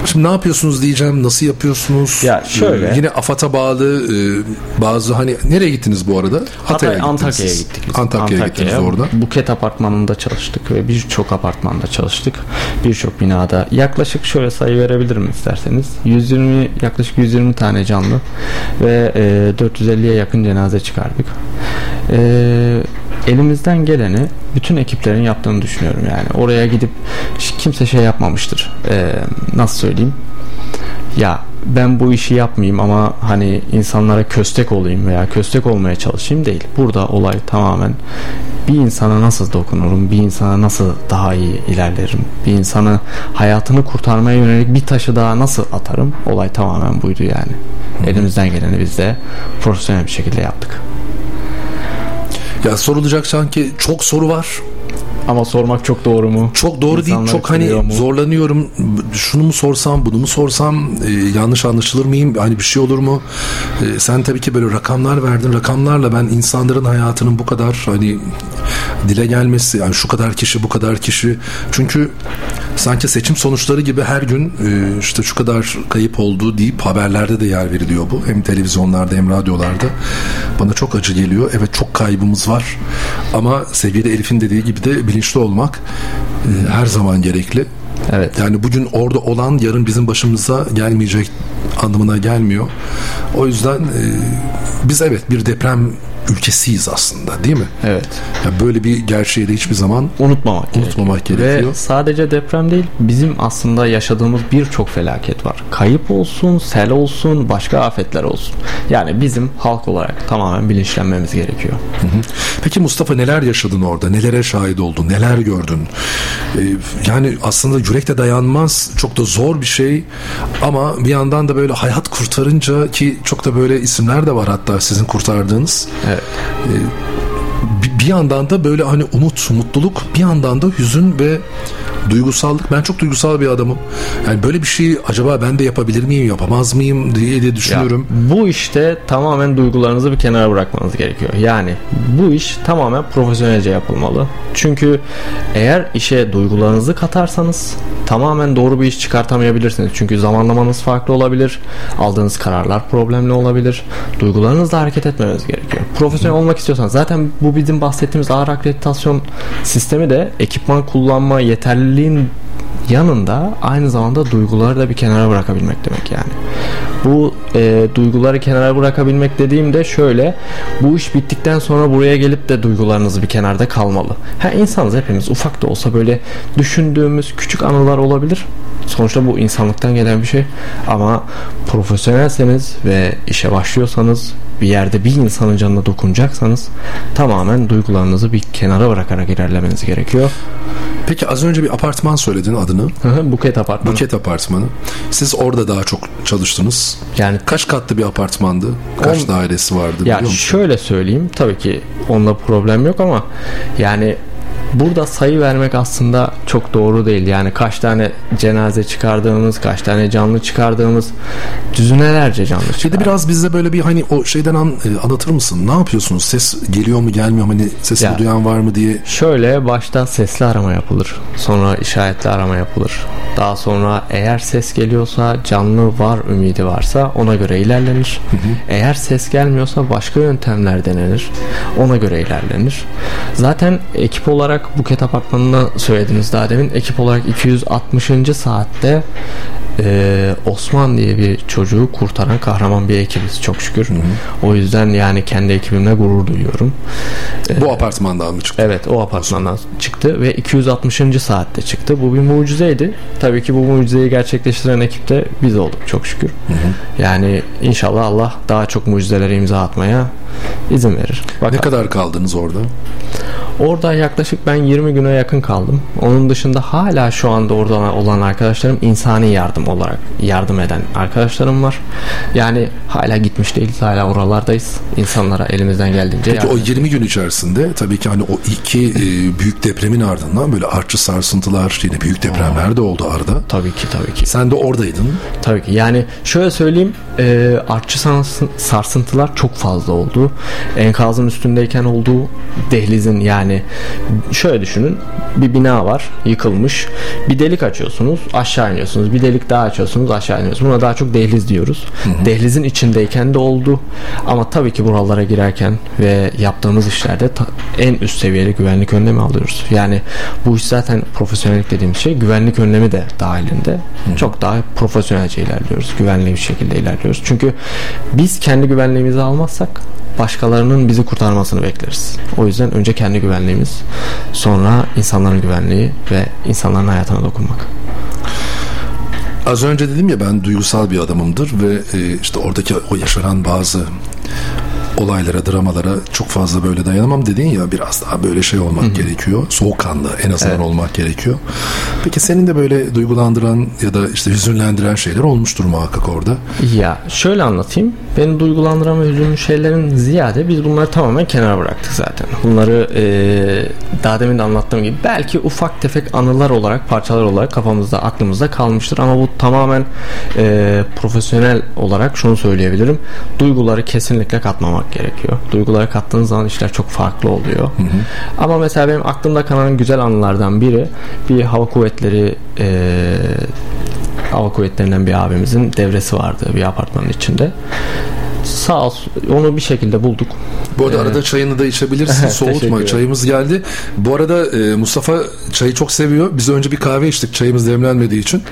Şimdi ne yapıyorsunuz diyeceğim. Nasıl yapıyorsunuz? Ya şöyle. Ee, yine AFAD'a bağlı e, bazı hani nereye gittiniz bu arada? Hatay, gittiniz Antakya'ya gittik biz. Antakya'ya gittiniz orada. Buket apartmanında çalıştık ve birçok apartmanda çalıştık. Birçok binada. Yaklaşık şöyle sayı verebilirim isterseniz. 120 yaklaşık 120 tane canlı ve e, 450'ye yakın cenaze çıkardık. E, elimizden geleni bütün ekiplerin yaptığını düşünüyorum yani. Oraya gidip kimse şey yapmamıştır. E, nasıl söyleyeyim? ya ben bu işi yapmayayım ama hani insanlara köstek olayım veya köstek olmaya çalışayım değil. Burada olay tamamen bir insana nasıl dokunurum, bir insana nasıl daha iyi ilerlerim, bir insanı hayatını kurtarmaya yönelik bir taşı daha nasıl atarım. Olay tamamen buydu yani. Elimizden geleni biz de profesyonel bir şekilde yaptık. Ya sorulacak sanki çok soru var. Ama sormak çok doğru mu? Çok doğru değil. İnsanları Çok hani mu? zorlanıyorum. Şunu mu sorsam, bunu mu sorsam e, yanlış anlaşılır mıyım? Hani bir şey olur mu? E, sen tabii ki böyle rakamlar verdin. Rakamlarla ben insanların hayatının bu kadar hani dile gelmesi, yani şu kadar kişi, bu kadar kişi. Çünkü sanki seçim sonuçları gibi her gün e, işte şu kadar kayıp oldu deyip haberlerde de yer veriliyor bu. Hem televizyonlarda hem radyolarda. Bana çok acı geliyor. Evet çok kaybımız var. Ama sevgili Elif'in dediği gibi de bilinçli olmak e, her zaman gerekli. Evet. Yani bugün orada olan yarın bizim başımıza gelmeyecek anlamına gelmiyor. O yüzden e, biz evet bir deprem ülkesiyiz aslında değil mi? Evet. Ya böyle bir gerçeği de hiçbir zaman unutmamak, Unutmamak gerekiyor. gerekiyor. Ve sadece deprem değil bizim aslında yaşadığımız birçok felaket var. Kayıp olsun, sel olsun, başka afetler olsun. Yani bizim halk olarak tamamen bilinçlenmemiz gerekiyor. Peki Mustafa neler yaşadın orada? Nelere şahit oldun? Neler gördün? Ee, yani aslında yürekte dayanmaz. Çok da zor bir şey. Ama bir yandan da böyle hayat kurtarınca ki çok da böyle isimler de var hatta sizin kurtardığınız. Evet. Bir, bir yandan da böyle hani umut, mutluluk, bir yandan da hüzün ve duygusallık. Ben çok duygusal bir adamım. Yani böyle bir şeyi acaba ben de yapabilir miyim, yapamaz mıyım diye de Ya, düşünüyorum. bu işte tamamen duygularınızı bir kenara bırakmanız gerekiyor. Yani bu iş tamamen profesyonelce yapılmalı. Çünkü eğer işe duygularınızı katarsanız tamamen doğru bir iş çıkartamayabilirsiniz. Çünkü zamanlamanız farklı olabilir. Aldığınız kararlar problemli olabilir. Duygularınızla hareket etmeniz gerekiyor. Profesyonel olmak istiyorsanız zaten bu bizim bahsettiğimiz ağır akreditasyon sistemi de ekipman kullanma yeterliliğin yanında aynı zamanda duyguları da bir kenara bırakabilmek demek yani. Bu e, duyguları kenara bırakabilmek dediğimde şöyle bu iş bittikten sonra buraya gelip de duygularınız bir kenarda kalmalı. Ha insanız hepimiz ufak da olsa böyle düşündüğümüz küçük anılar olabilir. Sonuçta bu insanlıktan gelen bir şey ama profesyonelseniz ve işe başlıyorsanız bir yerde bir insanın canına dokunacaksanız tamamen duygularınızı bir kenara bırakarak ilerlemeniz gerekiyor. Peki az önce bir apartman söyledin adını. Buket apartmanı. Buket Apartmanı. Siz orada daha çok çalıştınız. Yani Kaç katlı bir apartmandı? Kaç On- dairesi vardı Ya biliyor musun? şöyle söyleyeyim tabii ki onunla problem yok ama yani burada sayı vermek aslında çok doğru değil. Yani kaç tane cenaze çıkardığımız, kaç tane canlı çıkardığımız düzinelerce canlı Bir de çıkar. biraz bize böyle bir hani o şeyden an, e, anlatır mısın? Ne yapıyorsunuz? Ses geliyor mu gelmiyor mu? Hani sesini Ya. duyan var mı diye. Şöyle başta sesli arama yapılır. Sonra işaretli arama yapılır. Daha sonra eğer ses geliyorsa canlı var ümidi varsa ona göre ilerlenir. Eğer ses gelmiyorsa başka yöntemler denenir. Ona göre ilerlenir. Zaten ekip olarak Buket Apartmanı'nda söylediniz daha demin. Ekip olarak 260. saatte e, Osman diye bir çocuğu kurtaran kahraman bir ekibiz çok şükür. O yüzden yani kendi ekibimle gurur duyuyorum. Bu apartmandan mı çıktı? Evet o apartmandan çıktı ve 260. saatte çıktı. Bu bir mucizeydi. Tabii ki bu mucizeyi gerçekleştiren ekip de biz olduk çok şükür. Yani inşallah Allah daha çok mucizelere imza atmaya izin verir. Ne Bakalım. kadar kaldınız orada? Orada yaklaşık ben 20 güne yakın kaldım. Onun dışında hala şu anda orada olan arkadaşlarım insani yardım olarak yardım eden arkadaşlarım var. Yani hala gitmiş değiliz. Hala oralardayız. İnsanlara elimizden geldiğince Peki o yardım 20 gün içerisinde tabii ki hani o iki e, büyük depremin ardından böyle artçı sarsıntılar yine büyük depremler de oldu arada. Tabii ki tabii ki. Sen de oradaydın. Tabii ki. Yani şöyle söyleyeyim e, artçı sarsın- sarsıntılar çok fazla oldu. Enkazın üstündeyken olduğu dehlizin yani şöyle düşünün bir bina var yıkılmış. Bir delik açıyorsunuz aşağı iniyorsunuz. Bir delik daha açıyorsunuz aşağı iniyorsunuz. Buna daha çok dehliz diyoruz. Dehlizin içindeyken de oldu. Ama tabii ki buralara girerken ve yaptığımız işlerde en üst seviyeli güvenlik önlemi alıyoruz. Yani bu iş zaten profesyonellik dediğimiz şey güvenlik önlemi de dahilinde. Çok daha profesyonelce ilerliyoruz. Güvenli bir şekilde ilerliyoruz. Çünkü biz kendi güvenliğimizi almazsak başkalarının bizi kurtarmasını bekleriz. O yüzden önce kendi güvenliğimiz, sonra insanların güvenliği ve insanların hayatına dokunmak. Az önce dedim ya ben duygusal bir adamımdır ve e, işte oradaki o yaşanan bazı olaylara, dramalara çok fazla böyle dayanamam dedin ya biraz daha böyle şey olmak gerekiyor. Soğukkanlı en azından olmak gerekiyor. Peki senin de böyle duygulandıran ya da işte hüzünlendiren şeyler olmuştur muhakkak orada. Ya şöyle anlatayım. Beni duygulandıran ve hüzünlü şeylerin ziyade biz bunları tamamen kenara bıraktık zaten. Bunları eee daha demin de anlattığım gibi belki ufak tefek anılar olarak, parçalar olarak kafamızda, aklımızda kalmıştır. Ama bu tamamen eee, profesyonel olarak şunu söyleyebilirim. Duyguları kesinlikle katmamak gerekiyor. Duyguları kattığınız zaman işler çok farklı oluyor. Ama mesela benim aklımda kalan güzel anılardan biri bir hava kuvvetleri eee hava kuvvetlerinden bir abimizin devresi vardı bir apartmanın içinde. Sağ olsun onu bir şekilde bulduk. Bu arada Ee, arada çayını da içebilirsin. Soğutma. Çayımız geldi. Bu arada e, Mustafa çayı çok seviyor. Biz önce bir kahve içtik çayımız demlenmediği için.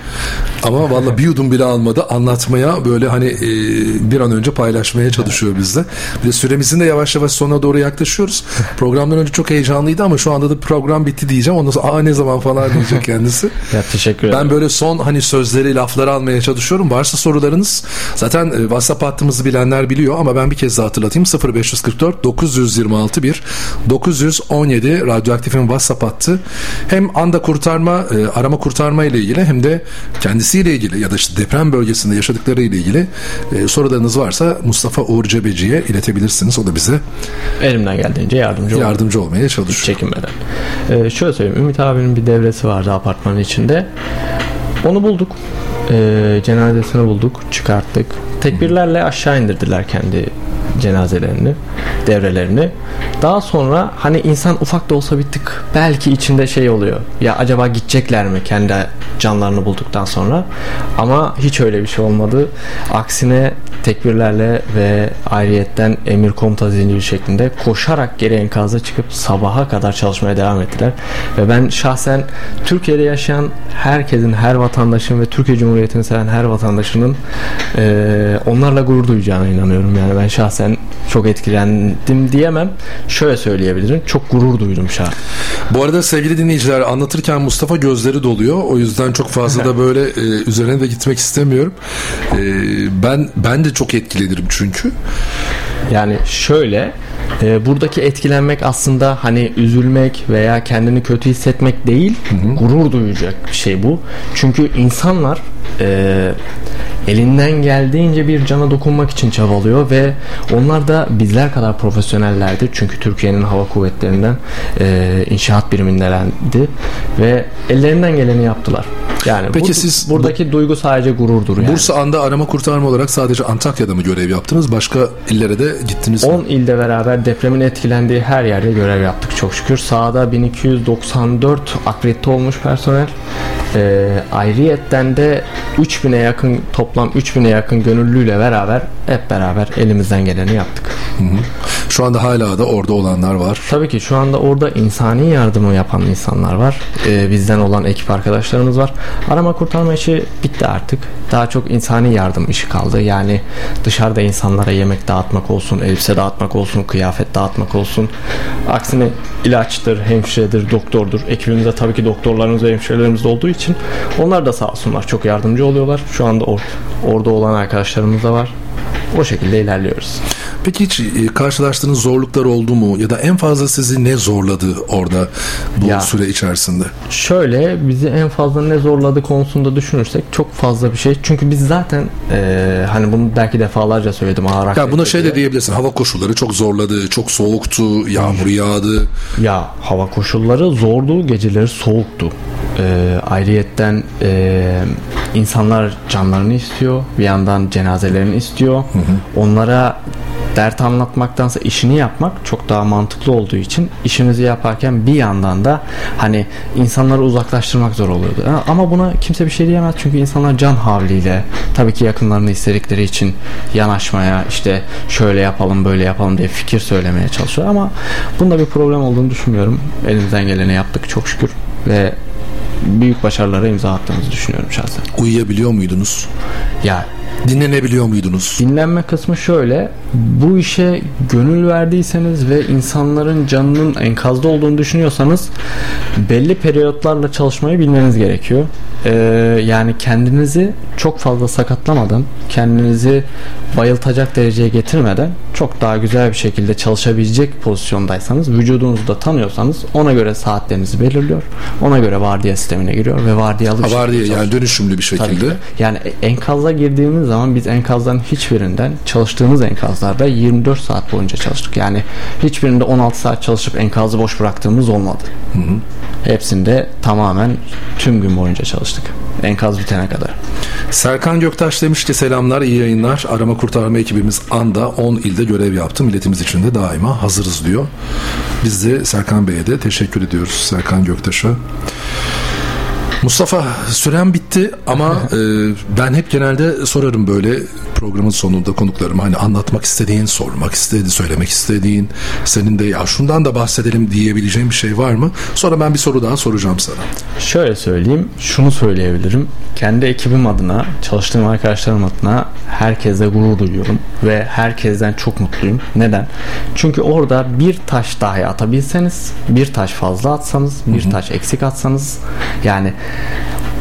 Ama valla bir yudum bile almadı. Anlatmaya böyle hani e, bir an önce paylaşmaya çalışıyor bizle. Bir de süremizin de yavaş yavaş sonuna doğru yaklaşıyoruz. Programdan önce çok heyecanlıydı ama şu anda da program bitti diyeceğim. Ondan sonra aa ne zaman falan diyecek kendisi. Ya teşekkür ederim. Ben böyle son hani sözleri, lafları almaya çalışıyorum. Varsa sorularınız zaten e, WhatsApp hattımızı bilenler biliyor ama ben bir kez daha hatırlatayım. 0544 926 1 917 Radyoaktif'in WhatsApp hattı. Hem anda kurtarma, e, arama kurtarma ile ilgili hem de kendisiyle ilgili ya da işte deprem bölgesinde yaşadıkları ile ilgili e, sorularınız varsa Mustafa Uğur Cebeci'ye iletebilirsiniz. O da bize Elimden geldiğince yardımcı yardımcı olmaya çalışıyor. çekinmeden. Ee, şöyle söyleyeyim. Ümit abinin bir devresi vardı apartmanın içinde. Onu bulduk. Ee, cenazesini bulduk. Çıkarttık. Tekbirlerle aşağı indirdiler kendi cenazelerini, devrelerini. Daha sonra hani insan ufak da olsa bir tık belki içinde şey oluyor. Ya acaba gidecekler mi kendi canlarını bulduktan sonra? Ama hiç öyle bir şey olmadı. Aksine tekbirlerle ve ayrıyetten emir komuta zinciri şeklinde koşarak geri enkaza çıkıp sabaha kadar çalışmaya devam ettiler. Ve ben şahsen Türkiye'de yaşayan herkesin, her vatandaşın ve Türkiye Cumhuriyeti'ni seven her vatandaşının eee, onlarla gurur duyacağına inanıyorum. Yani ben şahsen çok etkilendim diyemem. Şöyle söyleyebilirim. Çok gurur duydum şahsen. Bu arada sevgili dinleyiciler anlatırken Mustafa gözleri doluyor. O yüzden çok fazla da böyle e, üzerine de gitmek istemiyorum. E, ben ben de çok etkilenirim çünkü. Yani şöyle e, buradaki etkilenmek aslında hani üzülmek veya kendini kötü hissetmek değil gurur duyacak bir şey bu. Çünkü insanlar e, elinden geldiğince bir cana dokunmak için çabalıyor ve onlar da bizler kadar profesyonellerdi. Çünkü Türkiye'nin hava kuvvetlerinden e, inşaat birimindelerdi ve ellerinden geleni yaptılar. Yani Peki bu- siz buradaki duygu sadece gururdur yani. Bursa anda arama kurtarma olarak sadece Antakya'da mı görev yaptınız? Başka illere de gittiniz mi? 10 ilde beraber depremin etkilendiği her yerde görev yaptık çok şükür. Sahada 1294 akredite olmuş personel. Ee, ayrıyetten de 3000'e yakın toplam 3000'e yakın gönüllüyle beraber hep beraber elimizden geleni yaptık. Şu anda hala da orada olanlar var. Tabii ki şu anda orada insani yardımı yapan insanlar var. Ee, bizden olan ekip arkadaşlarımız var. Arama kurtarma işi bitti artık. Daha çok insani yardım işi kaldı. Yani dışarıda insanlara yemek dağıtmak olsun, elbise dağıtmak olsun, kıyafet dağıtmak olsun. Aksine ilaçtır, hemşiredir, doktordur. Ekibimizde tabii ki doktorlarımız ve hemşirelerimiz olduğu için onlar da sağ olsunlar çok yardımcı oluyorlar. Şu anda or- orada olan arkadaşlarımız da var. O şekilde ilerliyoruz. Peki hiç e, karşılaştığınız zorluklar oldu mu? Ya da en fazla sizi ne zorladı orada bu Ya. süre içerisinde? Şöyle bizi en fazla ne zorladı konusunda düşünürsek çok fazla bir şey. Çünkü biz zaten eee, hani bunu belki defalarca söyledim ağır Ya buna şey diye. de diyebilirsin. Hava koşulları çok zorladı, çok soğuktu, yağmur yağdı. Ya hava koşulları zordu, geceleri soğuktu. Ee, ayrıyetten e, insanlar canlarını istiyor, bir yandan cenazelerini istiyor. Onlara dert anlatmaktansa işini yapmak çok daha mantıklı olduğu için işimizi yaparken bir yandan da hani insanları uzaklaştırmak zor oluyordu. Ama buna kimse bir şey diyemez çünkü insanlar can havliyle tabii ki yakınlarını istedikleri için yanaşmaya işte şöyle yapalım böyle yapalım diye fikir söylemeye çalışıyor ama bunda bir problem olduğunu düşünmüyorum. Elimizden geleni yaptık çok şükür ve büyük başarılara imza attığımızı düşünüyorum şahsen. Uyuyabiliyor muydunuz? Ya Dinlenebiliyor muydunuz? Dinlenme kısmı şöyle. Bu işe gönül verdiyseniz ve insanların canının enkazda olduğunu düşünüyorsanız belli periyotlarla çalışmayı bilmeniz gerekiyor. Ee, yani kendinizi çok fazla sakatlamadan, kendinizi bayıltacak dereceye getirmeden çok daha güzel bir şekilde çalışabilecek pozisyondaysanız, vücudunuzu da tanıyorsanız ona göre saatlerinizi belirliyor. Ona göre vardiya sistemine giriyor ve vardiyalı bir Ha, var şekilde diye yani çalışıyor. dönüşümlü bir şekilde. ki. Yani enkaza girdiğimiz zaman biz enkazların hiçbirinden çalıştığımız enkazlarda 24 saat boyunca çalıştık. Yani hiçbirinde 16 saat çalışıp enkazı boş bıraktığımız olmadı. Hepsinde tamamen tüm gün boyunca çalıştık. Enkaz bitene kadar. Serkan Göktaş demiş ki selamlar, iyi yayınlar. Arama kurtarma ekibimiz anda 10 ilde görev yaptı. Milletimiz için de daima hazırız diyor. Biz de Serkan Bey'e de teşekkür ediyoruz. Serkan Göktaş'a. Mustafa süren bitti ama e, ben hep genelde sorarım böyle programın sonunda konuklarıma hani anlatmak istediğin, sormak istediğin, söylemek istediğin, senin de ya şundan da bahsedelim diyebileceğin bir şey var mı? Sonra ben bir soru daha soracağım sana. Şöyle söyleyeyim, şunu söyleyebilirim. Kendi ekibim adına, çalıştığım arkadaşlarım adına herkese gurur duyuyorum ve herkesten çok mutluyum. Neden? Çünkü orada bir taş dahi atabilseniz, bir taş fazla atsanız, bir taş eksik atsanız yani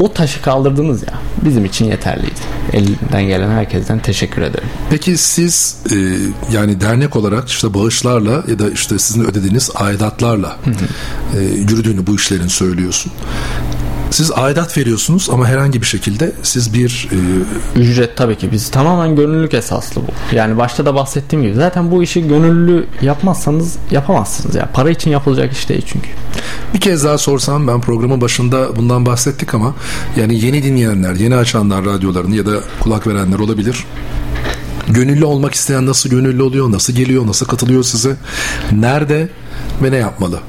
o taşı kaldırdınız ya bizim için yeterliydi. Elinden gelen herkesten teşekkür ederim. Peki siz e, yani dernek olarak işte bağışlarla ya da işte sizin ödediğiniz aidatlarla e, yürüdüğünü bu işlerin söylüyorsun. Siz aidat veriyorsunuz ama herhangi bir şekilde siz bir e, Ücret tabii ki biz tamamen gönüllülük esaslı bu. Yani başta da bahsettiğim gibi zaten bu işi gönüllü yapmazsanız yapamazsınız ya. Para için yapılacak iş değil çünkü. bir kez daha sorsam ben programın başında bundan bahsettik ama yani yeni dinleyenler, yeni açanlar radyolarını ya da kulak verenler olabilir. Gönüllü olmak isteyen nasıl gönüllü oluyor, nasıl geliyor, nasıl katılıyor size, nerede ve ne yapmalı?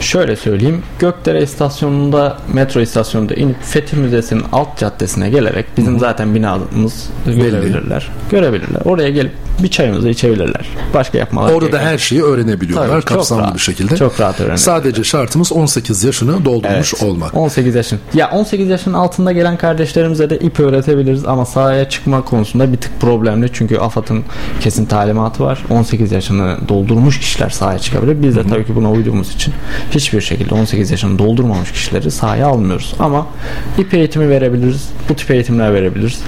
Şöyle söyleyeyim. Gökdere istasyonunda, metro istasyonunda inip Fethi Müzesi'nin alt caddesine gelerek bizim zaten binamız görebilirler. Görebilirler. Oraya gelip bir çayımızı içebilirler. Başka yapmalar Orada da her şeyi öğrenebiliyorlar Tabii, kapsamlı rahat. bir şekilde. Çok rahat öğrenebilirler. Sadece şartımız 18 yaşını doldurmuş Evet. olmak. 18 yaşın. Ya 18 yaşın altında gelen kardeşlerimize de ip öğretebiliriz ama sahaya çıkma konusunda bir tık problemli. Çünkü AFAD'ın kesin talimatı var. 18 yaşını doldurmuş kişiler sahaya çıkabilir. Biz de tabii ki buna uyduğumuz için hiçbir şekilde 18 yaşını doldurmamış kişileri sahaya almıyoruz. Ama ip eğitimi verebiliriz. Bu tip eğitimler verebiliriz.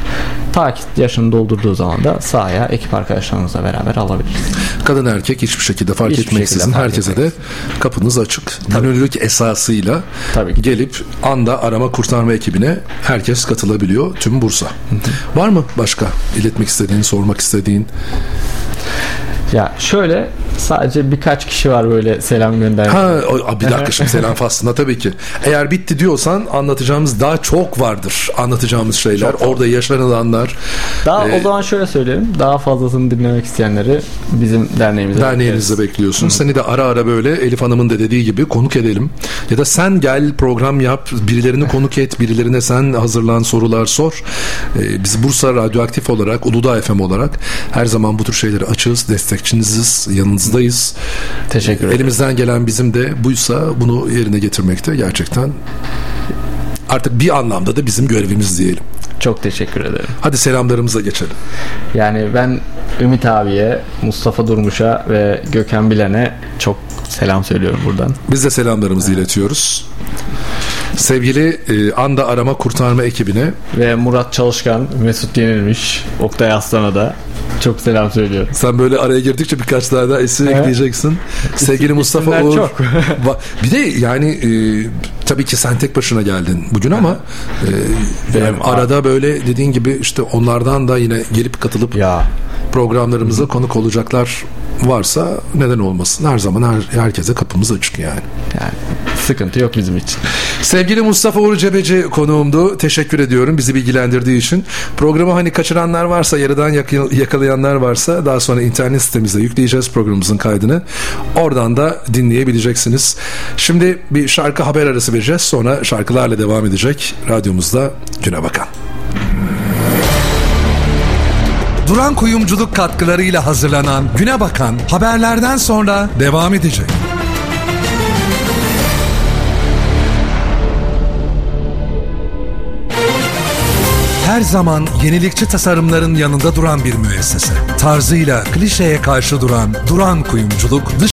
Ta ki yaşını doldurduğu zaman da sahaya ekip arkadaşlarımızla beraber alabiliriz. Kadın erkek hiçbir şekilde fark Hiçbir etmeksizin fark herkese de kapınız açık. Gönüllülük esasıyla Tabii ki. gelip anda arama kurtarma ekibine herkes katılabiliyor tüm Bursa. Var mı başka iletmek istediğin, sormak istediğin? Ya şöyle sadece birkaç kişi var böyle selam gönderen. Ha o- bir dakika şimdi selam faslında tabii ki. Eğer bitti diyorsan anlatacağımız daha çok vardır. Anlatacağımız şeyler, orada yaşanılanlar. Daha Ee, o zaman şöyle söyleyeyim. Daha fazlasını dinlemek isteyenleri bizim derneğimize Derneğinizde bekliyorsun. Seni de ara ara böyle Elif Hanım'ın da dediği gibi konuk edelim. Ya da sen gel program yap, birilerini konuk et, birilerine sen hazırlan sorular sor. Ee, biz Bursa Radyoaktif olarak, Uludağ FM olarak her zaman bu tür şeyleri açığız, destekçiniziz, yanınızdayız. Teşekkür ederim. Elimizden gelen bizim de buysa bunu yerine getirmekte gerçekten artık bir anlamda da bizim görevimiz diyelim. Çok teşekkür ederim. Hadi selamlarımıza geçelim. Yani ben Ümit abiye, Mustafa Durmuş'a ve Gökhan Bilen'e çok selam söylüyorum buradan. Biz de selamlarımızı iletiyoruz. Sevgili e, Anda Arama Kurtarma ekibine Ve Murat Çalışkan, Mesut Yenilmiş, Oktay Aslan'a da çok selam söylüyorum. sen böyle araya girdikçe birkaç tane daha isim Evet. ekleyeceksin. Sevgili Mustafa İsimler Uğur. çok. Bir de yani e, tabii ki sen tek başına geldin bugün ama e, yani arada böyle dediğin gibi işte onlardan da yine gelip katılıp Ya programlarımıza konuk olacaklar varsa neden olmasın. Her zaman her, herkese kapımız açık yani. yani sıkıntı yok bizim için. Sevgili Mustafa Uğur Cebeci konuğumdu. Teşekkür ediyorum bizi bilgilendirdiği için. Programı hani kaçıranlar varsa, yarıdan yak- yakalayanlar varsa daha sonra internet sitemizde yükleyeceğiz programımızın kaydını. Oradan da dinleyebileceksiniz. Şimdi bir şarkı haber arası vereceğiz. Sonra şarkılarla devam edecek. Radyomuzda Güne Bakan. Duran kuyumculuk katkılarıyla hazırlanan Güne Bakan haberlerden sonra devam edecek. Her zaman yenilikçi tasarımların yanında duran bir müessese. Tarzıyla klişeye karşı duran Duran Kuyumculuk dış